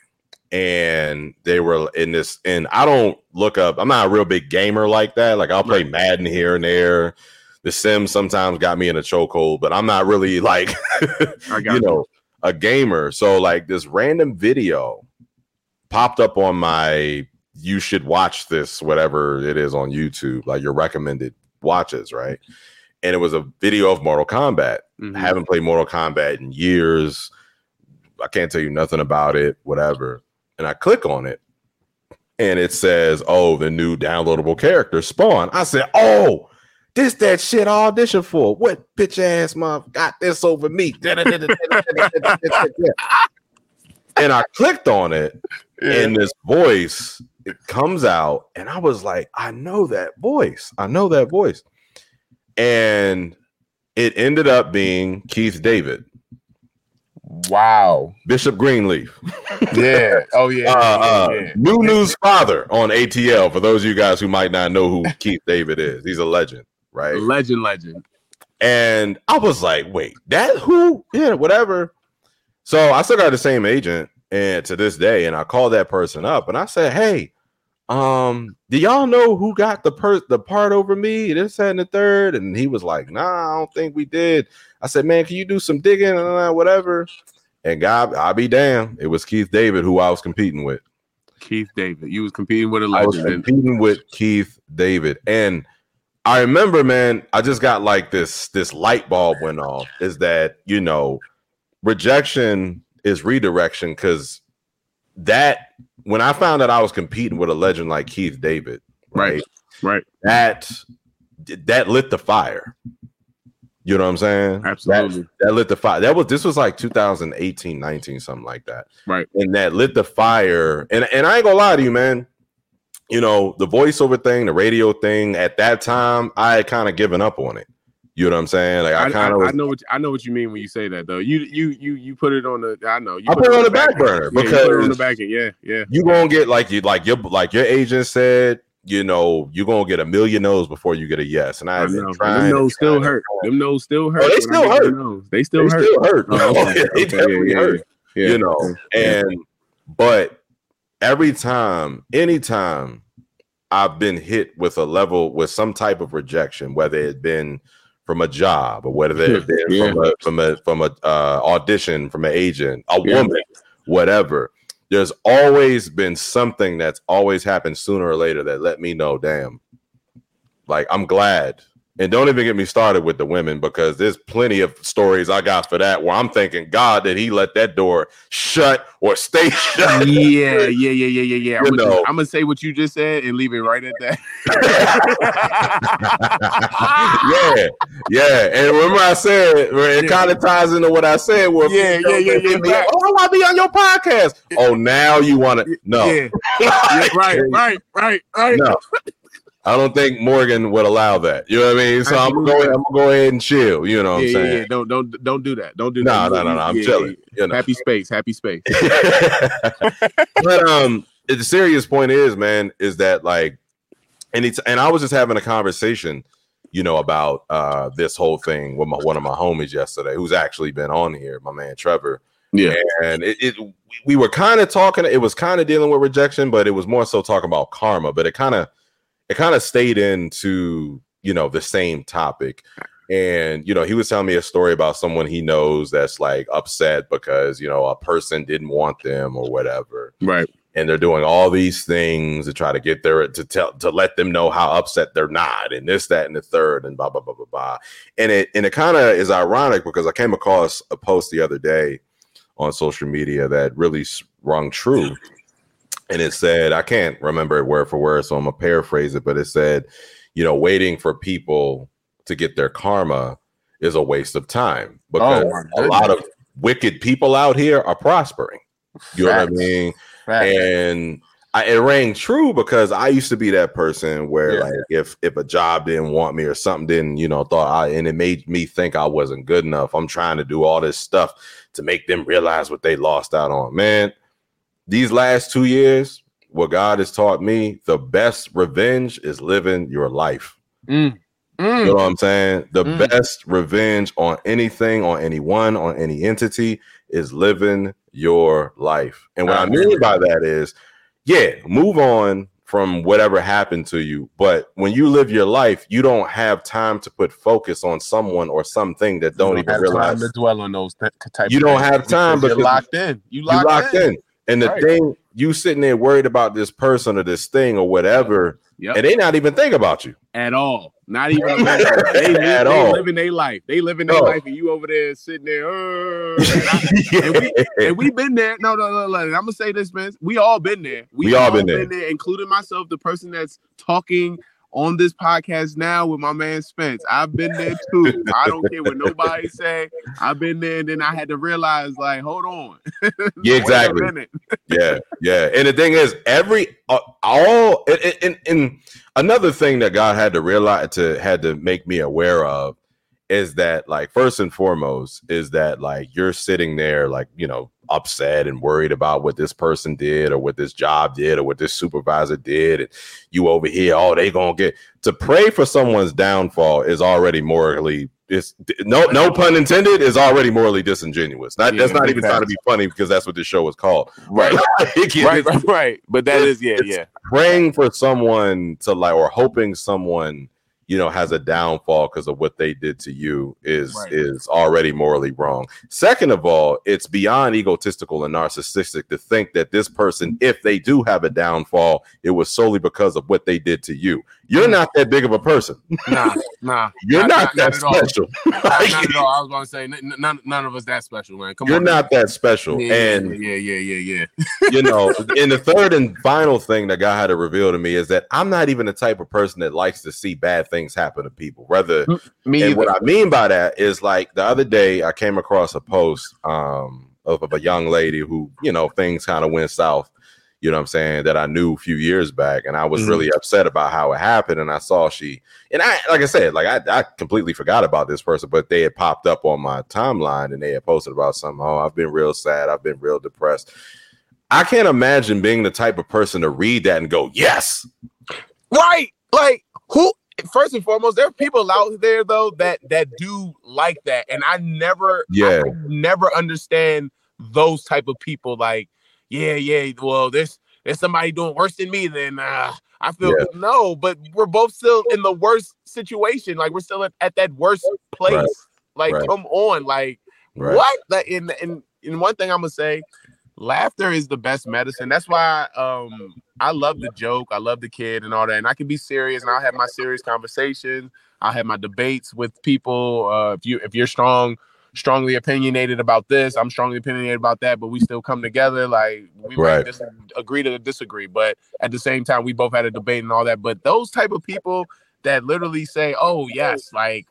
and they were in this and i don't look up i'm not a real big gamer like that. Like i'll play madden here and there. The sims sometimes got me in a chokehold but i'm not really like I got you. know a gamer. So like this random video popped up on my you should watch this whatever it is on youtube like your recommended watches right and it was a video of mortal kombat Mhm. I haven't played Mortal Kombat in years. I can't tell you nothing about it, whatever. And I click on it and it says, Oh, the new downloadable character Spawn. I said, Oh, this that shit I audition for. What bitch ass mom got this over me? and I clicked on it and this voice it comes out and i was like i know that voice i know that voice and it ended up being keith david wow. bishop greenleaf Yeah. Oh yeah. uh, yeah, uh, New New's father on atl for those of you guys who might not know who keith david is he's a legend right Legend, legend. And I was like, wait, that who? Yeah, whatever. So I still got the same agent and to this day, and I called that person up and I said, Hey, um, do y'all know who got the per the part over me? This, that, and the third. And he was like, Nah, I don't think we did. I said, Man, can you do some digging and uh, whatever? And God, I'll be damned. It was Keith David who I was competing with. Keith David. You was competing with a I was legend. competing with Keith David, and I remember, man, I just got like this this light bulb went off. Is that you know, rejection is redirection because that when I found that I was competing with a legend like Keith David, Right. Right. That that lit the fire. You know what I'm saying? Absolutely. That, that lit the fire. That was this was like 2018, 19, something like that. Right. And that lit the fire. And and I ain't gonna lie to you, man. You know, the voiceover thing, the radio thing, at that time, I had kind of given up on it. You know what I'm saying? Like I, I, kind of I know what I know what you mean when you say that though. You you you you put it on the I know you I put it on the back burner Yeah, put it on the back end. Yeah, yeah. you gonna get like you like your like your agent said. You know, you're gonna get a million no's before you get a yes. And I been know. Them nose still hurt. Them nose still oh, hurt. Oh, they still hurt. They still They hurt. still hurt. Oh, Oh, okay, they okay, definitely yeah, hurt. yeah, you know and but every time anytime i've been hit with a level with some type of rejection whether it been from a job or whether it had been Yeah. from a from a from a uh, audition from an agent a Yeah. woman whatever there's always been something that's always happened sooner or later that let me know damn like i'm glad and don't even get me started with the women because there's plenty of stories I got for that where I'm thinking, God, did he let that door shut or stay shut? yeah, yeah, yeah, yeah, yeah, yeah. I'm gonna. I'm gonna say what you just said and leave it right at that. yeah, yeah. And remember, I said it Yeah. kind of ties into what I said. Where Yeah, yeah, yeah, yeah, right. up, Oh, I want to be on your podcast. Oh, now you want to? No, Yeah, yeah, right, right, right, right. no. I don't think Morgan would allow that. You know what I mean? So I'm gonna go. Absolutely. I'm gonna go ahead and chill. You know what yeah, I'm saying? yeah. yeah, Don't don't don't do that. Don't do No, that. no, no, no. I'm Yeah, chilling. You know. Happy space, happy space. but um, the serious point is, man, is that like, and it's and I was just having a conversation, you know, about uh this whole thing with my, one of my homies yesterday, who's actually been on here, my man Trevor, Yeah. and it, it we were kind of talking. It was kind of dealing with rejection, but it was more so talking about karma. But it kind of it kind of stayed into you know the same topic. And you know, he was telling me a story about someone he knows that's like upset because you know a person didn't want them or whatever Right. and they're doing all these things to try to get there to tell to let them know how upset they're not and this that and the third and blah blah blah blah blah and it and it kind of is ironic because i came across a post the other day on social media that really rung true and it said i can't remember it word for word so i'm gonna paraphrase it but it said you know waiting for people to get their karma is a waste of time because Oh, a lot of wicked people out here are prospering you know what I mean? Facts. And I, it rang true because I used to be that person where, Yeah. like, if if a job didn't want me or something didn't, you know, thought I and it made me think I wasn't good enough. I'm trying to do all this stuff to make them realize what they lost out on. Man, these last two years, what God has taught me, the best revenge is living your life. Mm. You Mm. know what I'm saying? The Mm. best revenge on anything, on anyone, on any entity is living your life. And what I mean by that is, yeah, move on from whatever happened to you. But when you live your life, you don't have time to put focus on someone or something that don't, You even have realize time to dwell on those th- type. You don't have time because you're locked in. You you locked, locked in. And the Right. thing, you sitting there worried about this person or this thing or whatever, Yep. and they not even think about you. at all. Not even they, At they all. living their life. They living their No. life, and you over there sitting there. "Uh," and, I- and we we been there. No, no, no, no. I'm gonna say this, man. We all been there. We all been there. including myself, the person that's talking on this podcast now with my man Spence. I've been there too. I don't care what nobody say. I've been there, and then I had to realize, like, hold on. Yeah, exactly. yeah, yeah. And the thing is, every uh, all and, and, and another thing that God had to realize to had to make me aware of is that like first and foremost is that like you're sitting there like you know upset and worried about what this person did or what this job did or what this supervisor did and you over here oh they gonna get to pray for someone's downfall is already morally it's no no pun intended is already morally disingenuous not, Yeah, that's not even trying to be funny because that's what this show is called Right, right, right, right. But that is, yeah, yeah. praying for someone to like or hoping someone you know has a downfall because of what they did to you is Right. is already morally wrong second of all it's beyond egotistical and narcissistic to think that this person if they do have a downfall it was solely because of what they did to you you're not that big of a person Nah, nah. you're not, that at all. special Not, not at all. I was going to say none, none of us that special, man. Come you're on, not that special Yeah, and yeah, yeah, yeah, yeah. you know, and the third and final thing that God had to reveal to me is that I'm not even the type of person that likes to see bad things happen to people. Rather, Me and either. what I mean by that is like the other day I came across a post um of, of a young lady who, you know, things kind of went south, you know what I'm saying, that I knew a few years back. And I was mm-hmm. really upset about how it happened. And I saw she, and I, like I said, like I, I completely forgot about this person, but they had popped up on my timeline and they had posted about something. Oh, I've been real sad. I've been real depressed. I can't imagine being the type of person to read that and go, yes. Right. Like, who first and foremost, there are people out there though that that do like that, and I never, yeah, I never understand those type of people. Like, yeah, yeah, well, there's there's somebody doing worse than me. Then uh, I feel yeah. no, but we're both still in the worst situation. Like, we're still at, at that worst place. Right. Like, right. come on, like right. what? Like, in in in one thing I'm gonna say laughter is the best medicine. That's why um I love the joke, I love the kid and all that. And I can be serious and I'll have my serious conversations. I'll have my debates with people. Uh if you if you're strong, strongly opinionated about this, I'm strongly opinionated about that, but we still come together. Like we right. might agree to disagree, but at the same time, we both had a debate and all that. But those type of people that literally say, Oh yes, like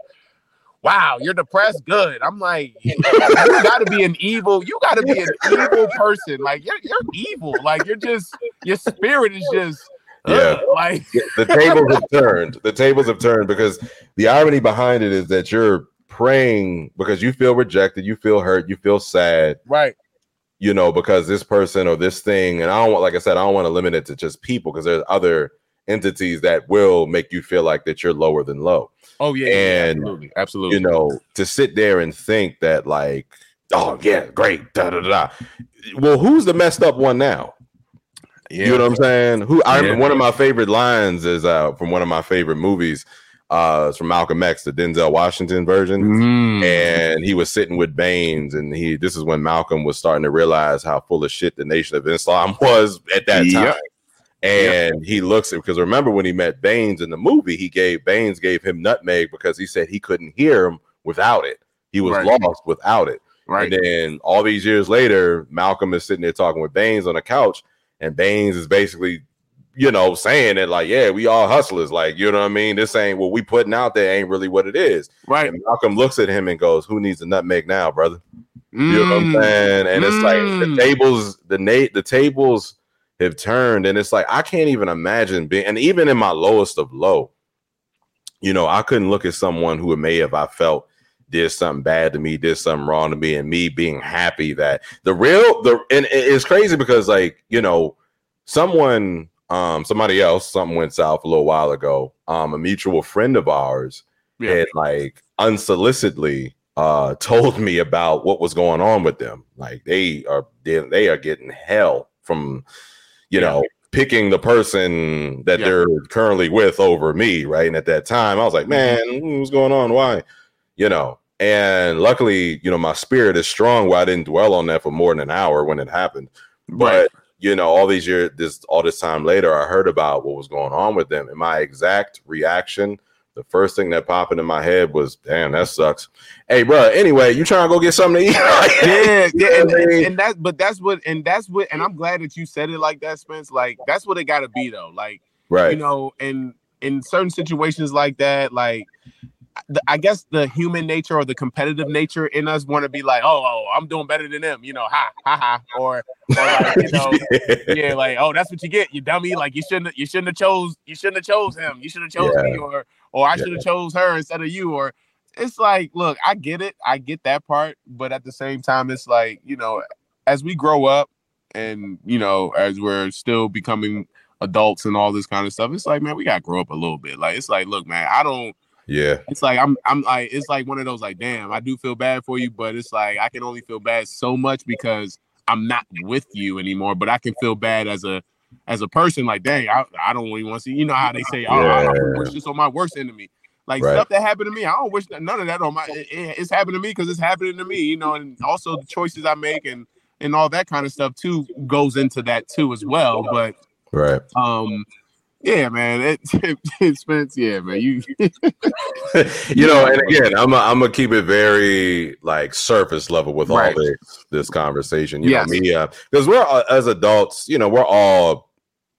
wow, you're depressed. Good. I'm like, you gotta be an evil, you gotta be an evil person. Like you're you're evil. Like you're just your spirit is just yeah like the tables have turned. The tables have turned because the irony behind it is that you're praying because you feel rejected, you feel hurt, you feel sad. Right. You know, because this person or this thing, and I don't want, like I said, I don't want to limit it to just people because there's other entities that will make you feel like that you're lower than low. Oh yeah, and yeah, absolutely, absolutely. You know, to sit there and think that like, oh yeah, great, da da da. Well, who's the messed up one now? Yeah. You know what I'm saying? Who I yeah. one of my favorite lines is uh from one of my favorite movies. Uh, it's from Malcolm X, the Denzel Washington version, mm. and he was sitting with Baines, and he. This is when Malcolm was starting to realize how full of shit the Nation of Islam was at that time. And he looks at because remember when he met Baines in the movie, he gave Baines gave him nutmeg because he said he couldn't hear him without it. He was right. lost without it. Right. And then all these years later, Malcolm is sitting there talking with Baines on the couch, and Baines is basically, you know, saying it like, yeah, we all hustlers. Like, you know what I mean? This ain't what we putting out there ain't really what it is. Right. And Malcolm looks at him and goes, Who needs a nutmeg now, brother? Mm. You know what I'm mm. saying? And mm. it's like the mm. tables, the Nate, the tables have turned and it's like i can't even imagine being and even in my lowest of low you know i couldn't look at someone who may have i felt did something bad to me did something wrong to me and me being happy that the real the and it's crazy because like you know someone um somebody else something went south a little while ago um a mutual friend of ours yeah. had like unsolicitedly uh told me about what was going on with them like they are they, they are getting hell from you yeah. know, picking the person that yeah. they're currently with over me, right? And at that time, I was like, mm-hmm. man, what's going on? Why? You know, and luckily, you know, my spirit is strong where I didn't dwell on that for more than an hour when it happened. But right. You know, all these years, this all this time later, I heard about what was going on with them, and my exact reaction the first thing that popped into my head was, "Damn, that sucks." Hey, bro. Anyway, you trying to go get something to eat? yeah, yeah, and, and that's but that's what and that's what and I'm glad that you said it like that, Spence. Like that's what it got to be though. Like, right? You know, and in certain situations like that, like I guess the human nature or the competitive nature in us want to be like, oh, oh, I'm doing better than them, you know, ha, ha, ha, or, or like, you know, yeah, like, oh, that's what you get, you dummy. Like you shouldn't, you shouldn't have chose, you shouldn't have chose him, you should have chose yeah. me, or, or I should have yeah. chose her instead of you, or it's like, look, I get it, I get that part, but at the same time, it's like, you know, as we grow up, and you know, as we're still becoming adults and all this kind of stuff, it's like, man, we gotta grow up a little bit. Like, it's like, look, man, I don't yeah. It's like I'm I'm like it's like one of those like damn, I do feel bad for you, but it's like I can only feel bad so much because I'm not with you anymore, but I can feel bad as a as a person like dang, I, I don't really want to see you know how they say, Oh, yeah. I wish this on my worst enemy. Like right. stuff that happened to me, I don't wish that, none of that on my it, it's happened to me because it's happening to me, you know, and also the choices I make and and all that kind of stuff too goes into that too as well. But right um yeah, man. It, it, it Spence, yeah, man. You, you know, and again, I'm a, I'm gonna keep it very like surface level with right. all this this conversation. You yes. know, me, because uh, we're uh, as adults, you know, we're all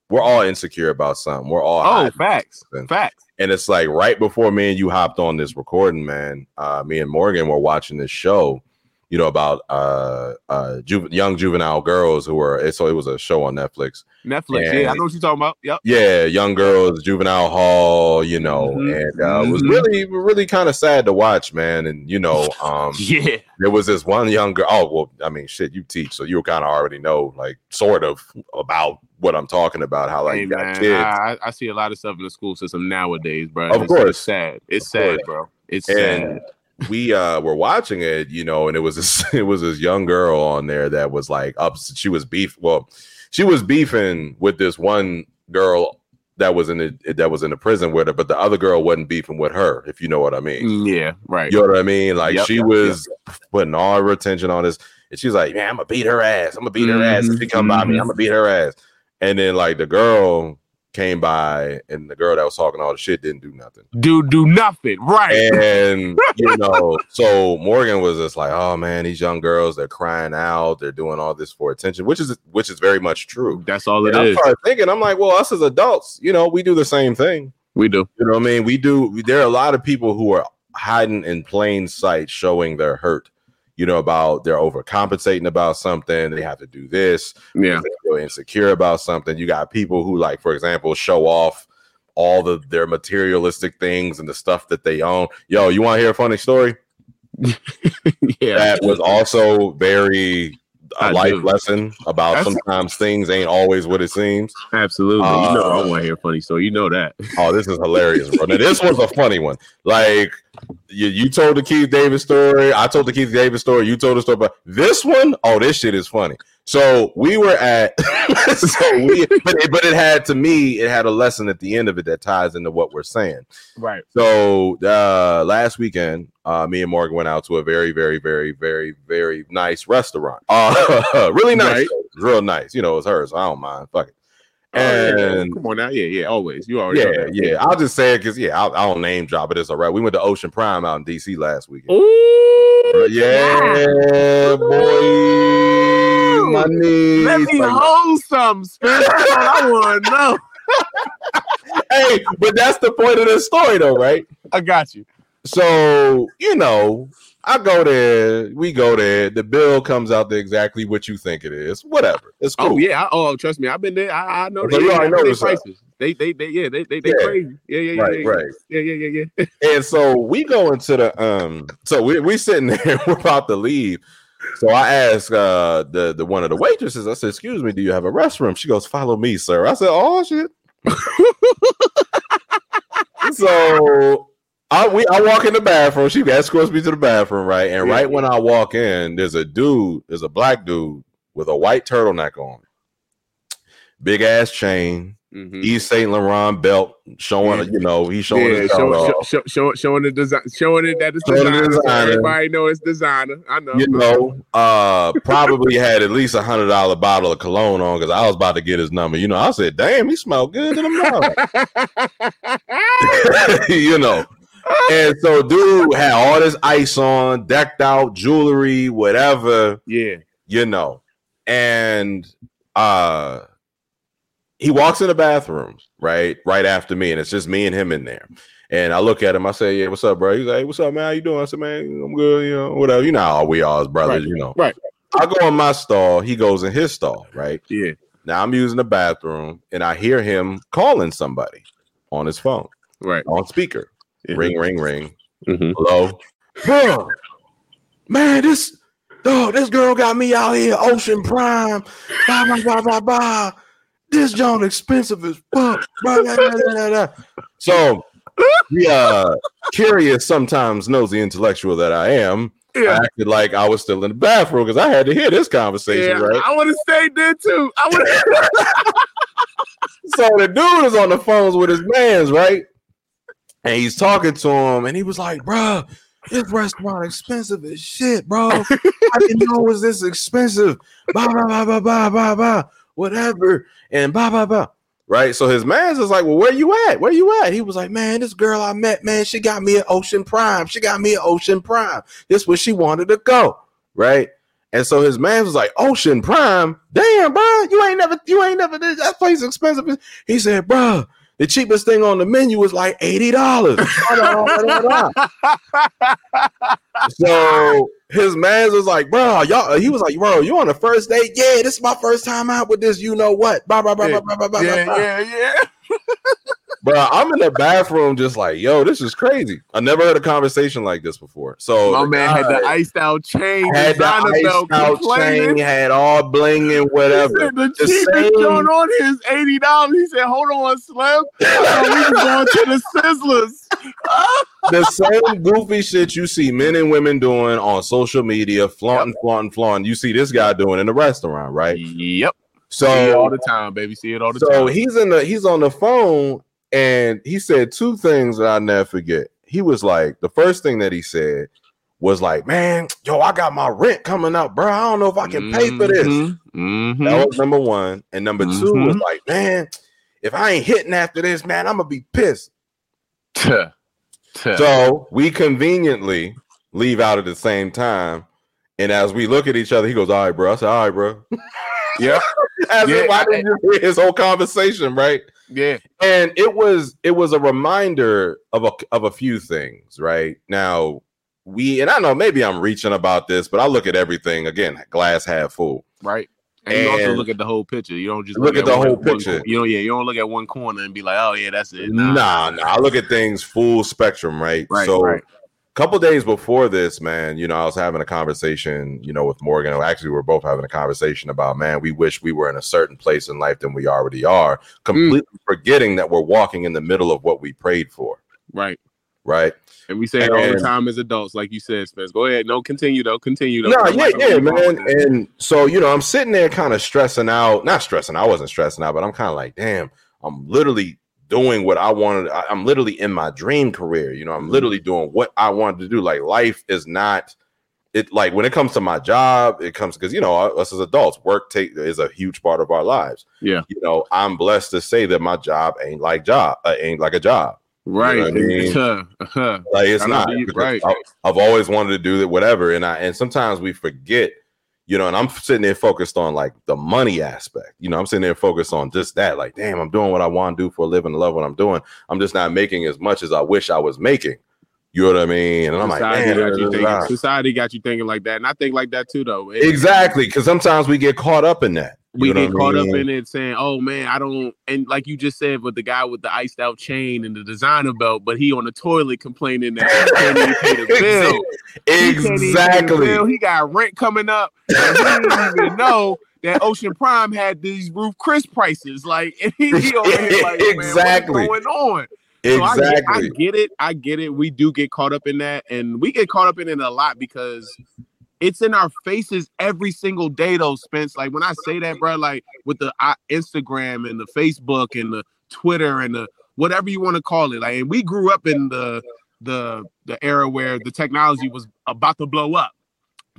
we're all insecure about something. We're all oh, facts, something. facts. And it's like right before me and you hopped on this recording, man. Uh, me and Morgan were watching this show, you know, about uh uh ju- young juvenile girls who were so it was a show on Netflix. Netflix. And- yeah, I know what you're talking about. Yep. Yeah, young girls, juvenile hall, you know, Mhm, and uh, it was mhm. really really kind of sad to watch, man. And you know, um Yeah. there was this one young girl. Oh, well, I mean, shit, you teach, so you kind of already know, like, sort of about what I'm talking about. How like hey, you got man, kids, I, I- I see a lot of stuff in the school system nowadays, bro. Of It's- course. it's sad. It's Of sad, course. bro. It's and sad. We uh were watching it, you know, and it was this it was this young girl on there that was like up. She was beef. Well, she was beefing with this one girl that was in the that was in the prison with her, but the other girl wasn't beefing with her. If you know what I mean. Mm, Yeah, right. You know what I mean? Like Yep, she yep, was putting all her attention on this, and she's like, "Man, I'm gonna beat her ass. I'm gonna beat her ass if she come by me. Mhm, I'm gonna beat her ass." And then like the girl came by, and the girl that was talking all the shit didn't do nothing. Do do nothing. Right. And you know, so Morgan was just like, "Oh man, these young girls, they're crying out, they're doing all this for attention," which is which is very much true. That's all it And I is. started thinking, I'm like, well, us as adults, you know, we do the same thing. We do. You know what I mean? We do. There are a lot of people who are hiding in plain sight, showing their hurt. You know about they're overcompensating about something. They have to do this. Yeah. Feel insecure about something. You got people who, like, for example, show off all the their materialistic things and the stuff that they own. Yo, you want to hear a funny story? yeah. That was also very a I life do. lesson about That's- sometimes things ain't always what it seems. Absolutely. Uh, you know I want to hear funny so You know that. Oh, this is hilarious, bro. Now, this was a funny one. Like you, you told the Keith Davis story. I told the Keith Davis story. You told the story, but this one, oh, this shit is funny. So we were at, so we, but it, but it had to me, it had a lesson at the end of it that ties into what we're saying. Right. So uh last weekend, uh me and Morgan went out to a very, very, very, very, very nice restaurant. Uh really nice, Right. Real nice. You know, it's hers. So I don't mind. Fuck it. Oh, yeah. And come on now. Yeah, yeah. Always. You already. know yeah, that. yeah. I'll just say it because yeah, I'll, I don't name drop it. It's all right. We went to Ocean Prime out in DC last weekend. Ooh. Yeah, boy, my knees. Let me Like, hold some, Spencer. I want to know. hey, but that's the point of the story, though, right? I got you. So you know, I go there, we go there. The bill comes out to exactly what you think it is. Whatever, it's cool. Oh yeah. I, oh, trust me. I've been there. I, I know. So you already know they prices. They, they, they, yeah, they, they, they Yeah. crazy. Yeah, yeah, yeah, Right, yeah, right. yeah, yeah, yeah, yeah. And so we go into the um. So we we sitting there, we're about to leave. So I asked uh the the one of the waitresses. I said, "Excuse me, do you have a restroom?" She goes, "Follow me, sir." I said, "Oh shit." so I we I walk in the bathroom. She escorts me to the bathroom, right? And right when I walk in, there's a dude, there's a black dude with a white turtleneck on, big ass chain, Mhm. Yves Saint Laurent belt, showing Yeah. you know he's showing Yeah, show, show, show, showing the design, showing it that it's Showing designer. designer. Everybody know it's designer. I know. you know, uh, probably had at least a hundred dollar bottle of cologne on because I was about to get his number. You know, I said, "Damn, he smelled good in the mouth," you know. And so, dude had all this ice on, decked out, jewelry, whatever, yeah. you know. And uh, he walks in the bathroom, right, right after me, and it's just me and him in there. And I look at him, I say, "Yeah, what's up, bro?" He's like, "Hey, "What's up, man? How you doing?" I said, "Man, I'm good, you know, whatever." You know how we are as brothers, Right, you know. right. I go in my stall, he goes in his stall, right? Yeah. Now I'm using the bathroom, and I hear him calling somebody on his phone, Right. on speaker. Yeah. Ring, ring, ring. Mhm. Hello, bro. Man, this dog, this girl got me out here, Ocean Prime. Blah blah blah blah blah. This joint expensive as fuck. Blah, blah, blah, blah, blah. So, yeah, curious, sometimes nosy intellectual that I am. I Yeah. acted like I was still in the bathroom because I had to hear this conversation, Yeah. right? I want to stay there too. I want so the dude is on the phones with his mans, right? And he's talking to him, and he was like, "Bruh, this restaurant expensive as shit, bro. I didn't know it was this expensive. Blah blah blah blah blah blah blah, whatever, and blah blah blah." Right. So his man's is like, "Well, where you at? Where you at?" He was like, "Man, this girl I met, man, she got me at Ocean Prime. She got me at Ocean Prime. This where she wanted to go." Right. And so his man was like, Ocean Prime, damn, bro, you ain't never, you ain't never, that place expensive. He said, bro, the cheapest thing on the menu was like $80. so his man was like, bro, y'all. He was like, bro, you on the first date? Yeah, this is my first time out with this. You know what? Blah blah blah Yeah. blah blah blah. blah, yeah, blah. yeah, yeah. Bro, I'm in the bathroom just like, yo, this is crazy. I never heard a conversation like this before. So My man had the iced out chain, had the iced out chain, had all bling and whatever. the The cheapest joint on his eighty dollars. He said, "Hold on, Slim. We was going to the Sizzlers." the same goofy shit you see men and women doing on social media, flaunting, flaunting, flaunting. You see this guy doing in the restaurant, right? Yep. It all the time, baby. See it all the so time. So he's in the he's on the phone, and he said two things that I'll never forget. He was like, the first thing that he said was like, "Man, yo, I got my rent coming up, bro. I don't know if I can pay for this." Mm-hmm. That was number one, and number two was like, "Man, if I ain't hitting after this, man, I'm gonna be pissed." Tuh. Tuh. So we conveniently leave out at the same time. And as we look at each other, he goes, All right, bro. I said, All right, bro. Yep. As Yeah, if I didn't hear his whole conversation, right? Yeah. And it was it was a reminder of a of a few things, right? Now we and I know maybe I'm reaching about this, but I look at everything again, glass half full. Right. And, you also look at the whole picture. You don't just Look at the one- whole picture. cor- you know, yeah. You don't look at one corner and be like, "Oh yeah, that's it." Nah, nah, I look at things full spectrum, right? Right. so right. Couple days before this, man, you know, I was having a conversation, you know, with Morgan. Actually, we are both having a conversation about, man, we wish we were in a certain place in life than we already are, completely mm. forgetting that we're walking in the middle of what we prayed for, Right. right? And we say it all the time as adults, like you said, Spence. Go ahead. No, continue though. Continue though. No, yeah, yeah, man. And so, you know, I'm sitting there kind of stressing out, not stressing, I wasn't stressing out, but I'm kind of like, damn, I'm literally doing what I wanted. I- I'm literally in my dream career. You know, I'm literally doing what I wanted to do. Like, life is not it like when it comes to my job, it comes because you know, us as adults, work take is a huge part of our lives. Yeah. You know, I'm blessed to say that my job ain't like job, uh, ain't like a job. Right. what I mean? Huh, huh. Like it's I not you- because right. I, I've always wanted to do that, whatever. And I and sometimes we forget, you know, and I'm sitting there focused on like the money aspect. You know, I'm sitting there focused on just that. Like, damn, I'm doing what I want to do for a living, love what I'm doing. I'm just not making as much as I wish I was making. You know what I mean? And I'm like, society, man, got you thinking, da. society got you thinking like that, and I think like that too. Though It- exactly. Because sometimes we get caught up in that. We get caught up in it saying, "Oh man, I don't." And like you just said, with the guy with the iced out chain and the designer belt, but he on the toilet complaining that he can't even pay the bill. He can't even pay the Exactly. bill. He got rent coming up, and he didn't even know that Ocean Prime had these Ruth Chris prices. Like, and he, he over here like, Exactly. going on? So I get- I, get it. I get it. We do get caught up in that, and we get caught up in it a lot because it's in our faces every single day. Though, Spence. Like when I say that, bro, like with the uh, Instagram and the Facebook and the Twitter and the whatever you want to call it. Like, and we grew up in the the the era where the technology was about to blow up.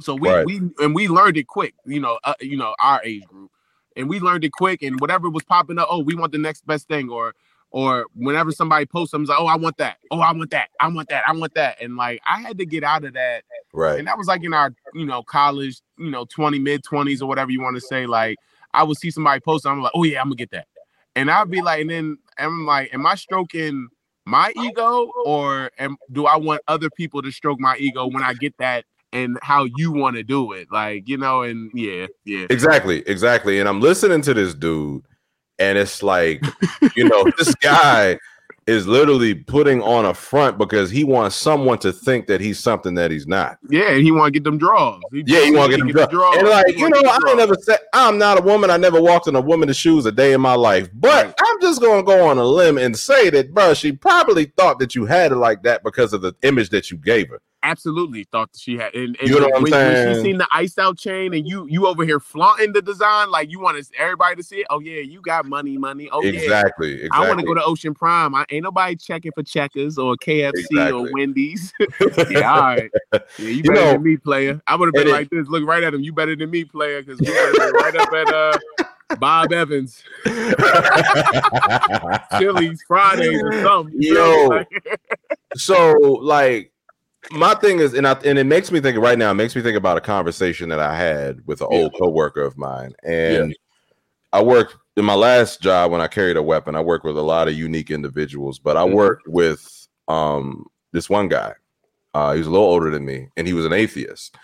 So we Right. we and we learned it quick. You know, uh, you know our age group, and we learned it quick. And whatever was popping up, oh, we want the next best thing, or or whenever somebody posts something, like, oh, I want that. Oh, I want that. I want that. I want that. And like, I had to get out of that. Right. And that was like in our, you know, college, you know, 20, mid 20s or whatever you want to say. Like, I would see somebody post, I'm like, oh, yeah, I'm going to get that. And I'd be like, and then I'm like, am I stroking my ego or am, do I want other people to stroke my ego when I get that and how you want to do it? Like, you know, and yeah, yeah. Exactly, exactly. And I'm listening to this dude, and it's like, you know, this guy is literally putting on a front because he wants someone to think that he's something that he's not. Yeah, and he want to get them draws. He Yeah, he want to get them draws. And like, He you know, I ain't never said I'm not a woman. I never walked in a woman's shoes a day in my life. But Right. I'm just gonna go on a limb and say that, bro, she probably thought that you had it like that because of the image that you gave her. Absolutely thought she had. And, and You know what I'm when, when she seen the iced out chain, and you you over here flaunting the design, like you want everybody to see it. Oh yeah, you got money, money. Oh yeah. exactly, exactly. I want to go to Ocean Prime. I ain't nobody checking for checkers or KFC Exactly. or Wendy's. yeah, all right. Yeah, you You better know- than me, player. I would have been And it- like this. Look right at him. You better than me, player, because we right up at uh Bob Evans, Chili's Fridays or something. You feel me? Yo. So like my thing is and I, and it makes me think right now it makes me think about a conversation that i had with an Yeah. old coworker of mine and i worked in my last job when i carried a weapon i worked with a lot of unique individuals but i Mhm. worked with um this one guy Uh, he was a little older than me, and he was an atheist.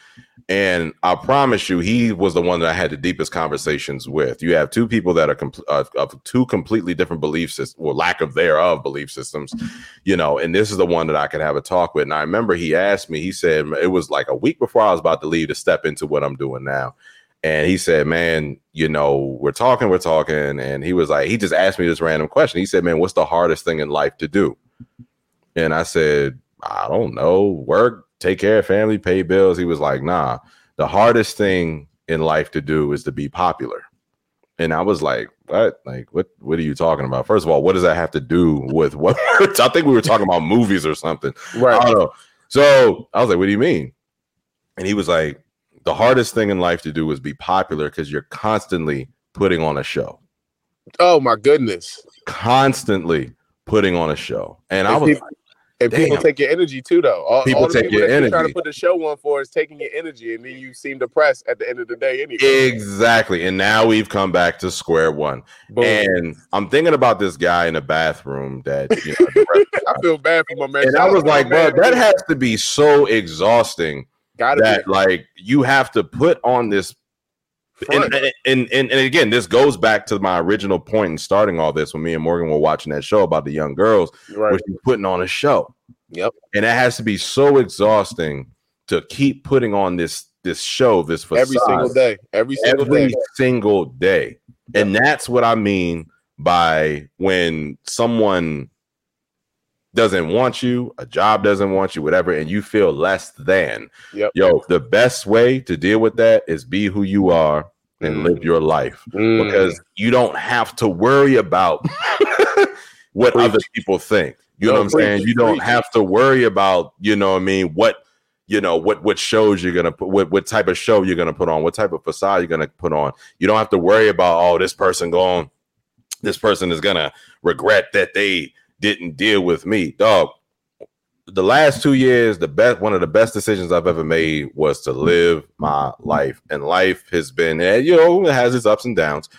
And I promise you, he was the one that I had the deepest conversations with. You have two people that are uh, of two completely different belief systems, or lack of thereof belief systems, you know. And this is the one that I could have a talk with. And I remember he asked me. He said it was like a week before I was about to leave to step into what I'm doing now. And he said, "Man, you know, we're talking, we're talking." And he was like, he just asked me this random question. He said, "Man, what's the hardest thing in life to do?" And I said, "I don't know. Work, take care of family, pay bills." He was like, "Nah, the hardest thing in life to do is to be popular." And I was like, "What? Like, what? What are you talking about? First of all, what does that have to do with what? I think we were talking about movies or something. Right. I don't know. So I was like, "What do you mean?" And he was like, "The hardest thing in life to do is be popular because you're constantly putting on a show, Oh my goodness. constantly putting on a show." And I And was people, and people take your energy too, though. All, People all the take people your that you're trying to put the show on for is taking your energy, and then you seem depressed at the end of the day. Anyway, exactly. And now we've come back to square one. Boom. And I'm thinking about this guy in the bathroom that you know, I feel bad for my man. and I was like, bro, that has to be so exhausting gotta that be like you have to put on this and, and, and and again, this goes back to my original point in starting all this when me and Morgan were watching that show about the young girls, right. where she's putting on a show. Yep. And it has to be so exhausting to keep putting on this this show, this facade Every single day. Every single every day. single day. And that's what I mean by when someone doesn't want you, a job doesn't want you, whatever, and you feel less than. Yep. Yo, the best way to deal with that is be who you are and Mm. live your life Mm. because you don't have to worry about what Preach. other people think. You No, know what I'm saying? preach, You don't preach. have to worry about, you know what I mean, what you know, what what shows you're gonna put what, what type of show you're gonna put on, what type of facade you're gonna put on. You don't have to worry about oh, this person going, this person is gonna regret that they didn't deal with me. Dog, the last two years, the best one of the best decisions I've ever made was to live my life. And life has been, you know, it has its ups and downs.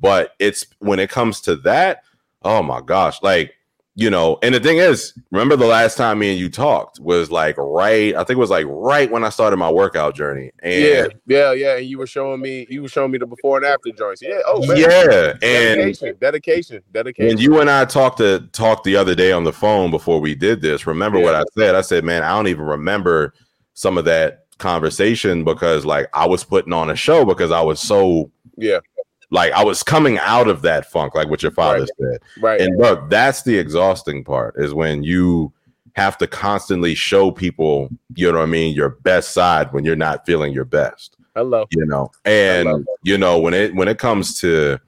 But it's when it comes to that, oh my gosh, like you know, and the thing is, remember the last time me and you talked was like right, I think it was like right when I started my workout journey. And Yeah, yeah, yeah. And you were showing me, you were showing me the before and after joints. Yeah. Oh, man. yeah, and dedication, dedication, when you and I talked to talked the other day on the phone before we did this, remember what I said? I said, man, I don't even remember some of that conversation because like I was putting on a show because I was so yeah, like I was coming out of that funk, like what your father said. right. And look, that's the exhausting part is when you have to constantly show people, you know what I mean, your best side when you're not feeling your best Hello. you know and you know when it when it comes to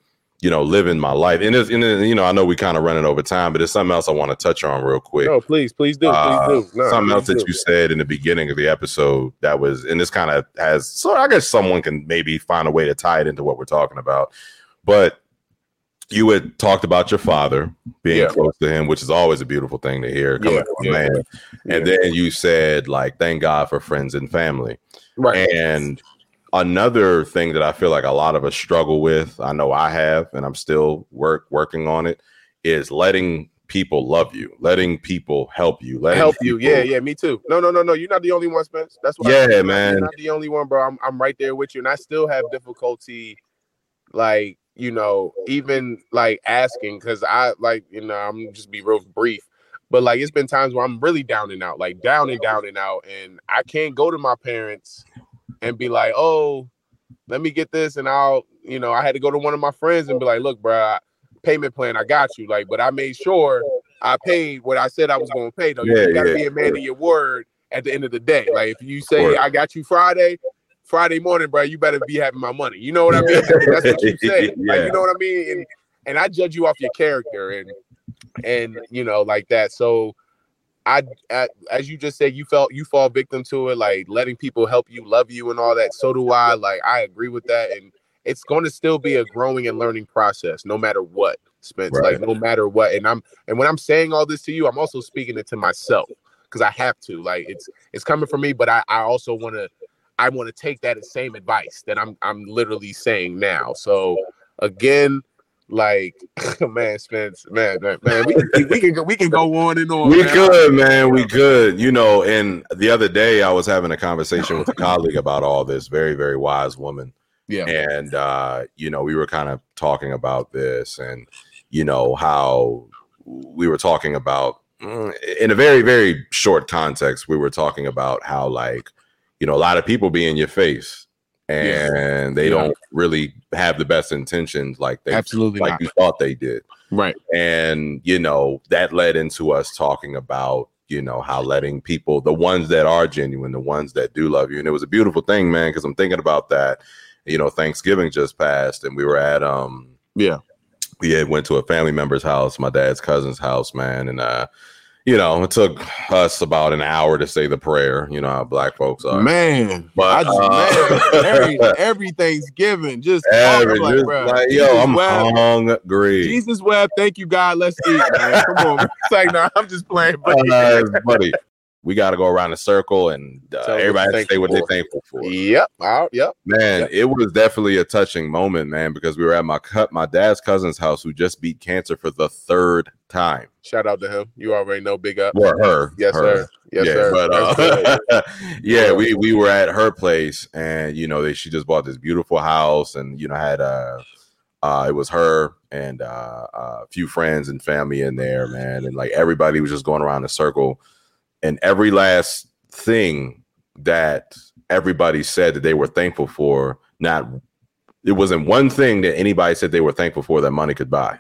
you know living my life and, it's, and you know i know we kind of running over time but there's something else i want to touch on real quick No, please, please do, Uh, please do. No, something please else that do. you said in the beginning of the episode that was and this kind of has so i guess someone can maybe find a way to tie it into what we're talking about but you had talked about your father being Yeah. close to him which is always a beautiful thing to hear coming Yeah, from a man and Yeah. then you said like thank god for friends and family right. and another thing that I feel like a lot of us struggle with, I know I have, and I'm still work working on it, is letting people love you, letting people help you, letting help you. people- Yeah, yeah, me too. No, no, no, no. You're not the only one, Spence. That's what. Yeah, man. You're not the only one, bro. I'm, I'm right there with you, and I still have difficulty, like you know, even like asking because I like you know I'm just be real brief, but like it's been times where I'm really down and out, like down and down and out, and I can't go to my parents and be like, oh, let me get this, and I'll, you know, I had to go to one of my friends and be like, look, bro, payment plan, I got you, like, but I made sure I paid what I said I was going to pay. Though Yeah, you got to yeah, be a man of your word at the end of the day. Like if you say I got you Friday, Friday morning, bro, you better be having my money. You know what I mean? That's what you say. Like you know what I mean? And and I judge you off your character and and you know like that. So I, I as you just said, you felt you fall victim to it, like letting people help you, love you, and all that. So do I. Like I agree with that, and it's going to still be a growing and learning process, no matter what, Spence. Right. Like no matter what. And I'm and when I'm saying all this to you, I'm also speaking it to myself because I have to. Like it's it's coming from me, but I I also want to I want to take that same advice that I'm I'm literally saying now. So again, like man, Spence, man, man, man we, can, we can go, we can go on and on. We man. could, man, we could. You know, and the other day I was having a conversation with a colleague about all this. Very, very wise woman. Yeah. And uh, you know, we were kind of talking about this and you know how we were talking about mm, in a very, very short context, we were talking about how like, you know, a lot of people be in your face and they Yeah. don't really have the best intentions like they Absolutely like not. you thought they did Right. and you know that led into us talking about you know how letting people the ones that are genuine the ones that do love you and it was a beautiful thing man because i'm thinking about that you know thanksgiving just passed and we were at um Yeah. we had went to a family member's house my dad's cousin's house man and uh you know it took us about an hour to say the prayer you know how black folks are Man, But, I just uh, man, every, everything's given. Just Every- I'm like, just like, Jesus yo i'm Webb, hungry Jesus Webb, thank you, God. Let's eat, man. Come on. man. It's like, nah, I'm just playing. But uh, buddy we got to go around the circle and uh, everybody has to say what they're thankful thankful for yep, out, yep. Man, Yep. it was definitely a touching moment, man, because we were at my cut my dad's cousin's house who just beat cancer for the third time. Shout out to him. You already know, big up. Or her. Yes, her. sir. Yes, yeah, sir. but uh, yeah, we we were at her place, and you know, they, she just bought this beautiful house, and you know, had uh, uh, it was her and uh, a few friends and family in there, man, and like everybody was just going around the circle, and every last thing that everybody said that they were thankful for, not it wasn't one thing that anybody said they were thankful for that money could buy.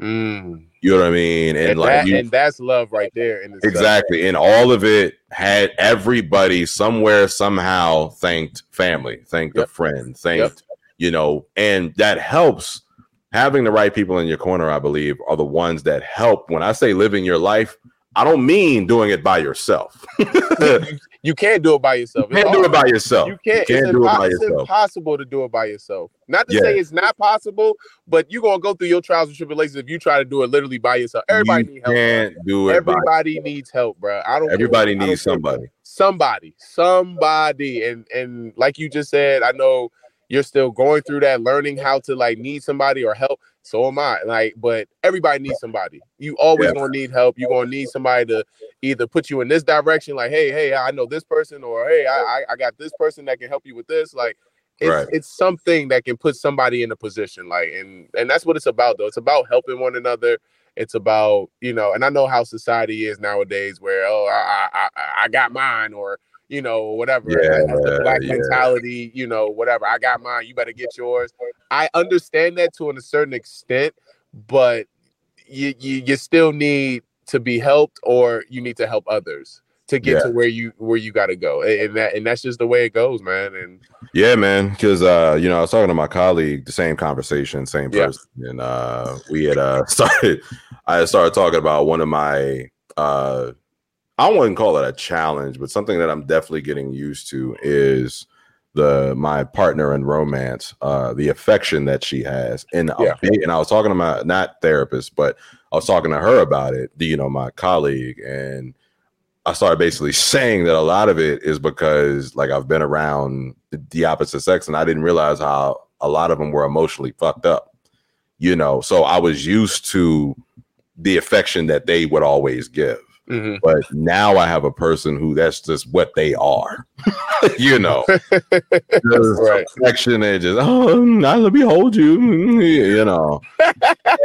Mm. You know what I mean? And, And, like that, you, and that's love right there. Exactly. And all of it had everybody somewhere, somehow thanked family, thanked a friend, thanked, you know, and that helps. Having the right people in your corner, I believe, are the ones that help. When I say living your life, I don't mean doing it by yourself. you you, you can't do it by yourself. It's can't do it by yourself. You can't. You can't it's, do it by it's yourself. impossible to do it by yourself. Not to Yeah. say it's not possible, but you're gonna go through your trials and tribulations if you try to do it literally by yourself. Everybody you needs help. bro. can't do it by Everybody needs help, bro. I don't. everybody what- I don't needs somebody. Somebody, somebody, and and like you just said, I know you're still going through that, learning how to like need somebody or help. So am I. Like, but everybody needs somebody. You always Yeah. gonna need help. You're gonna need somebody to either put you in this direction, like, hey, hey, I know this person, or hey, I I, I got this person that can help you with this. Like, it's Right. it's something that can put somebody in a position. Like, and and that's what it's about, though. It's about helping one another. It's about you know, and I know how society is nowadays, where oh, I I, I- I got mine, or you know, whatever. Yeah, That's the black yeah. mentality, you know, whatever. I got mine, you better get yours. I understand that to a certain extent, but you you, you still need to be helped, or you need to help others to get Yeah. to where you where you got to go, and that and that's just the way it goes, man. And Yeah, man. Because uh, you know, I was talking to my colleague, the same conversation, same Yeah. person, and uh, we had uh started. I started talking about one of my uh, I wouldn't call it a challenge, but something that I'm definitely getting used to is the my partner in romance, uh, the affection that she has, and Yeah. and I was talking to my not therapist, but I was talking to her about it. You know, my colleague and. I started basically saying that a lot of it is because like I've been around the opposite sex and I didn't realize how a lot of them were emotionally fucked up. You know, so I was used to the affection that they would always give. Mhm. But now I have a person who that's just what they are. you know, Right. affection and just oh, now let me hold you. You know,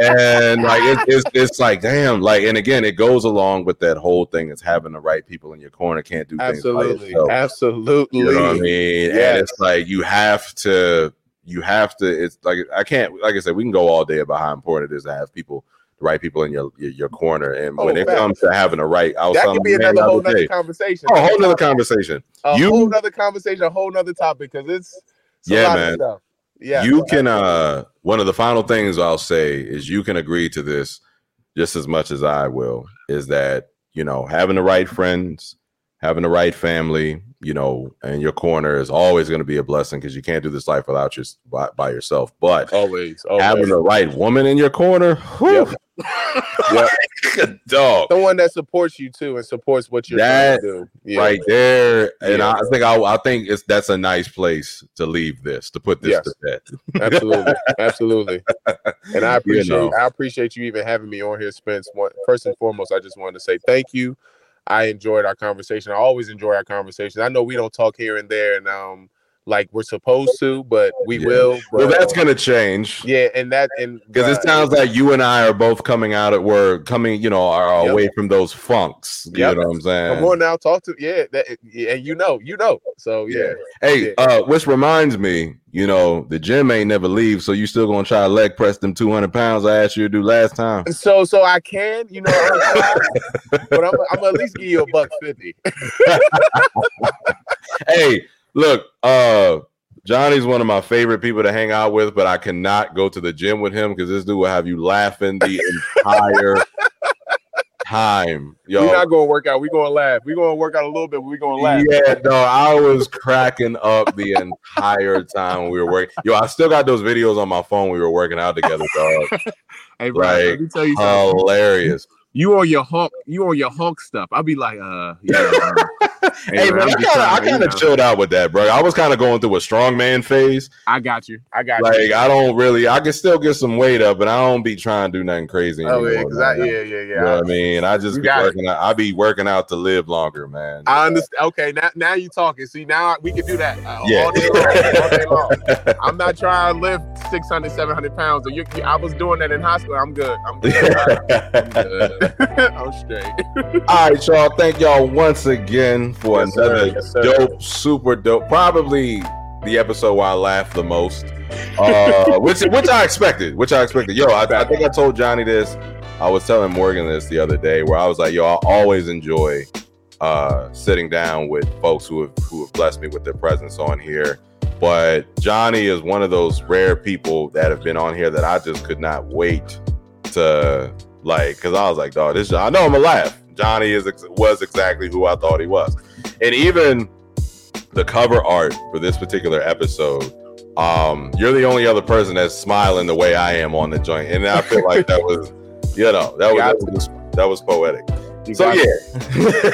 and like it's, it's it's like damn, like and again, it goes along with that whole thing. It's having the right people in your corner. Can't do things absolutely, absolutely. You know what I mean? And it's like you have to, you have to. It's like I can't. Like I said, we can go all day about how important it is to have people, the right people in your your, your corner. And when Oh, it facts. comes to having a right, I was That could be another whole other conversation. Oh, a whole nother conversation. a You- whole nother conversation, a whole nother topic because it's, it's Yeah, man. Yeah, you can. uh One of the final things I'll say is you can agree to this just as much as I will. Is that you know having the right friends, having the right family, you know, and your corner is always going to be a blessing because you can't do this life without your by, by yourself. But always, always. having the right woman in your corner, whew, Yeah. dog. Someone that supports you too and supports what you're That trying to do. Yeah. right there. And Yeah. I think I, I think it's that's a nice place to leave this to put this Yes. to bed. Absolutely. Absolutely. And I appreciate know. I appreciate you even having me on here, Spence. One, first and foremost, I just wanted to say thank you. I enjoyed our conversation. I always enjoy our conversations. I know we don't talk here and there and um like we're supposed to, but we Yeah. will. Well, that's gonna change. yeah, and that and Because it uh, sounds like you and I are both coming out at work, coming, you know, are Yep. away from those funks. You Yep. know what I'm saying? Come on now, talk to yeah, that, yeah, you know, you know. So yeah, Hey, Yeah. uh, which reminds me, you know, the gym ain't never leave, so you still gonna try to leg press them 200 pounds I asked you to do last time. so so I can, you know, I'm but I'm, I'm gonna at least give you a buck fifty. hey, look, uh, Johnnie's one of my favorite people to hang out with, but I cannot go to the gym with him because this dude will have you laughing the entire time. Yo, We're not gonna work out. We're gonna laugh. We're gonna work out a little bit, but we're gonna laugh. Yeah, no, I was cracking up the entire time we were working. Yo, I still got those videos on my phone. We were working out together, dog. Hey, bro, Like, let me tell you something. Hilarious. You on your Hulk, you on your Hulk stuff. I'll be like, uh, yeah. Hey, man, I kind of, I you kind of chilled out with that, bro. I was kind of going through a strongman phase. I got you. I got you. Like, I don't really, I can still get some weight up, but I don't be trying to do nothing crazy. Oh, yeah, anymore, exactly. man. Yeah, yeah, yeah. You know what I mean? I just You be working out. I be working out to live longer, man. I understand. Okay, now now you talking. See, now we can do that uh, Yeah. all day long. All day long. I'm not trying to lift 600, 700 pounds. You, you- I was doing that in high school. I'm good. I'm good. I'm good. I'm straight. All right, y'all. Thank y'all once again for Yes, another Yes, dope, super dope. Probably the episode where I laughed the most, uh, which which I expected. Which I expected. Yo, I, I think I told Johnnie this. I was telling Morgan this the other day, where I was like, "Yo, I always enjoy uh, sitting down with folks who have who have blessed me with their presence on here." But Johnnie is one of those rare people that have been on here that I just could not wait to like, because I was like, "Dog, this I know I'm gonna laugh." Johnnie is was exactly who I thought he was, and even the cover art for this particular episode. Um, you're the only other person that's smiling the way I am on the joint, and I feel like that was, you know, that was that was, that was poetic. You So yeah,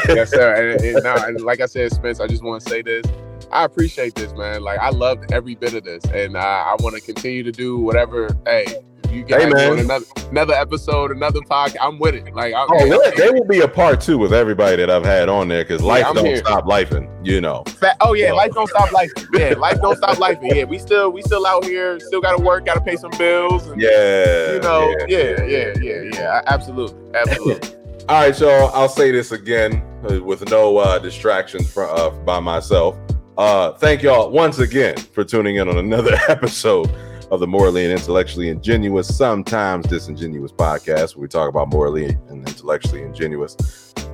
yes, sir. And, and now, and like I said, Spence, I just want to say this. I appreciate this, man. Like I loved every bit of this, and I, I want to continue to do whatever. Hey, you guys Hey, man. another another episode, another podcast, I'm with it. Like, I, oh, there, there will be a part two with everybody that I've had on there because life I'm don't here. stop lifing, you know. Oh yeah, So- life don't stop life. Yeah, life don't stop life. Yeah, we still we still out here, still got to work, got to pay some bills. And, Yeah, you know, yeah. yeah, yeah, yeah, yeah. Absolutely, absolutely. All right, y'all. I'll say this again uh, with no uh, distractions from uh, by myself. Uh, thank y'all once again for tuning in on another episode of the Morally and Intellectually Ingenuous, sometimes disingenuous podcast, where we talk about morally and intellectually ingenuous,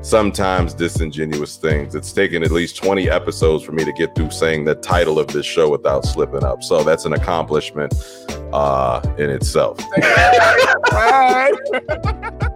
sometimes disingenuous things. It's taken at least 20 episodes for me to get through saying the title of this show without slipping up. So that's an accomplishment uh, in itself. Bye.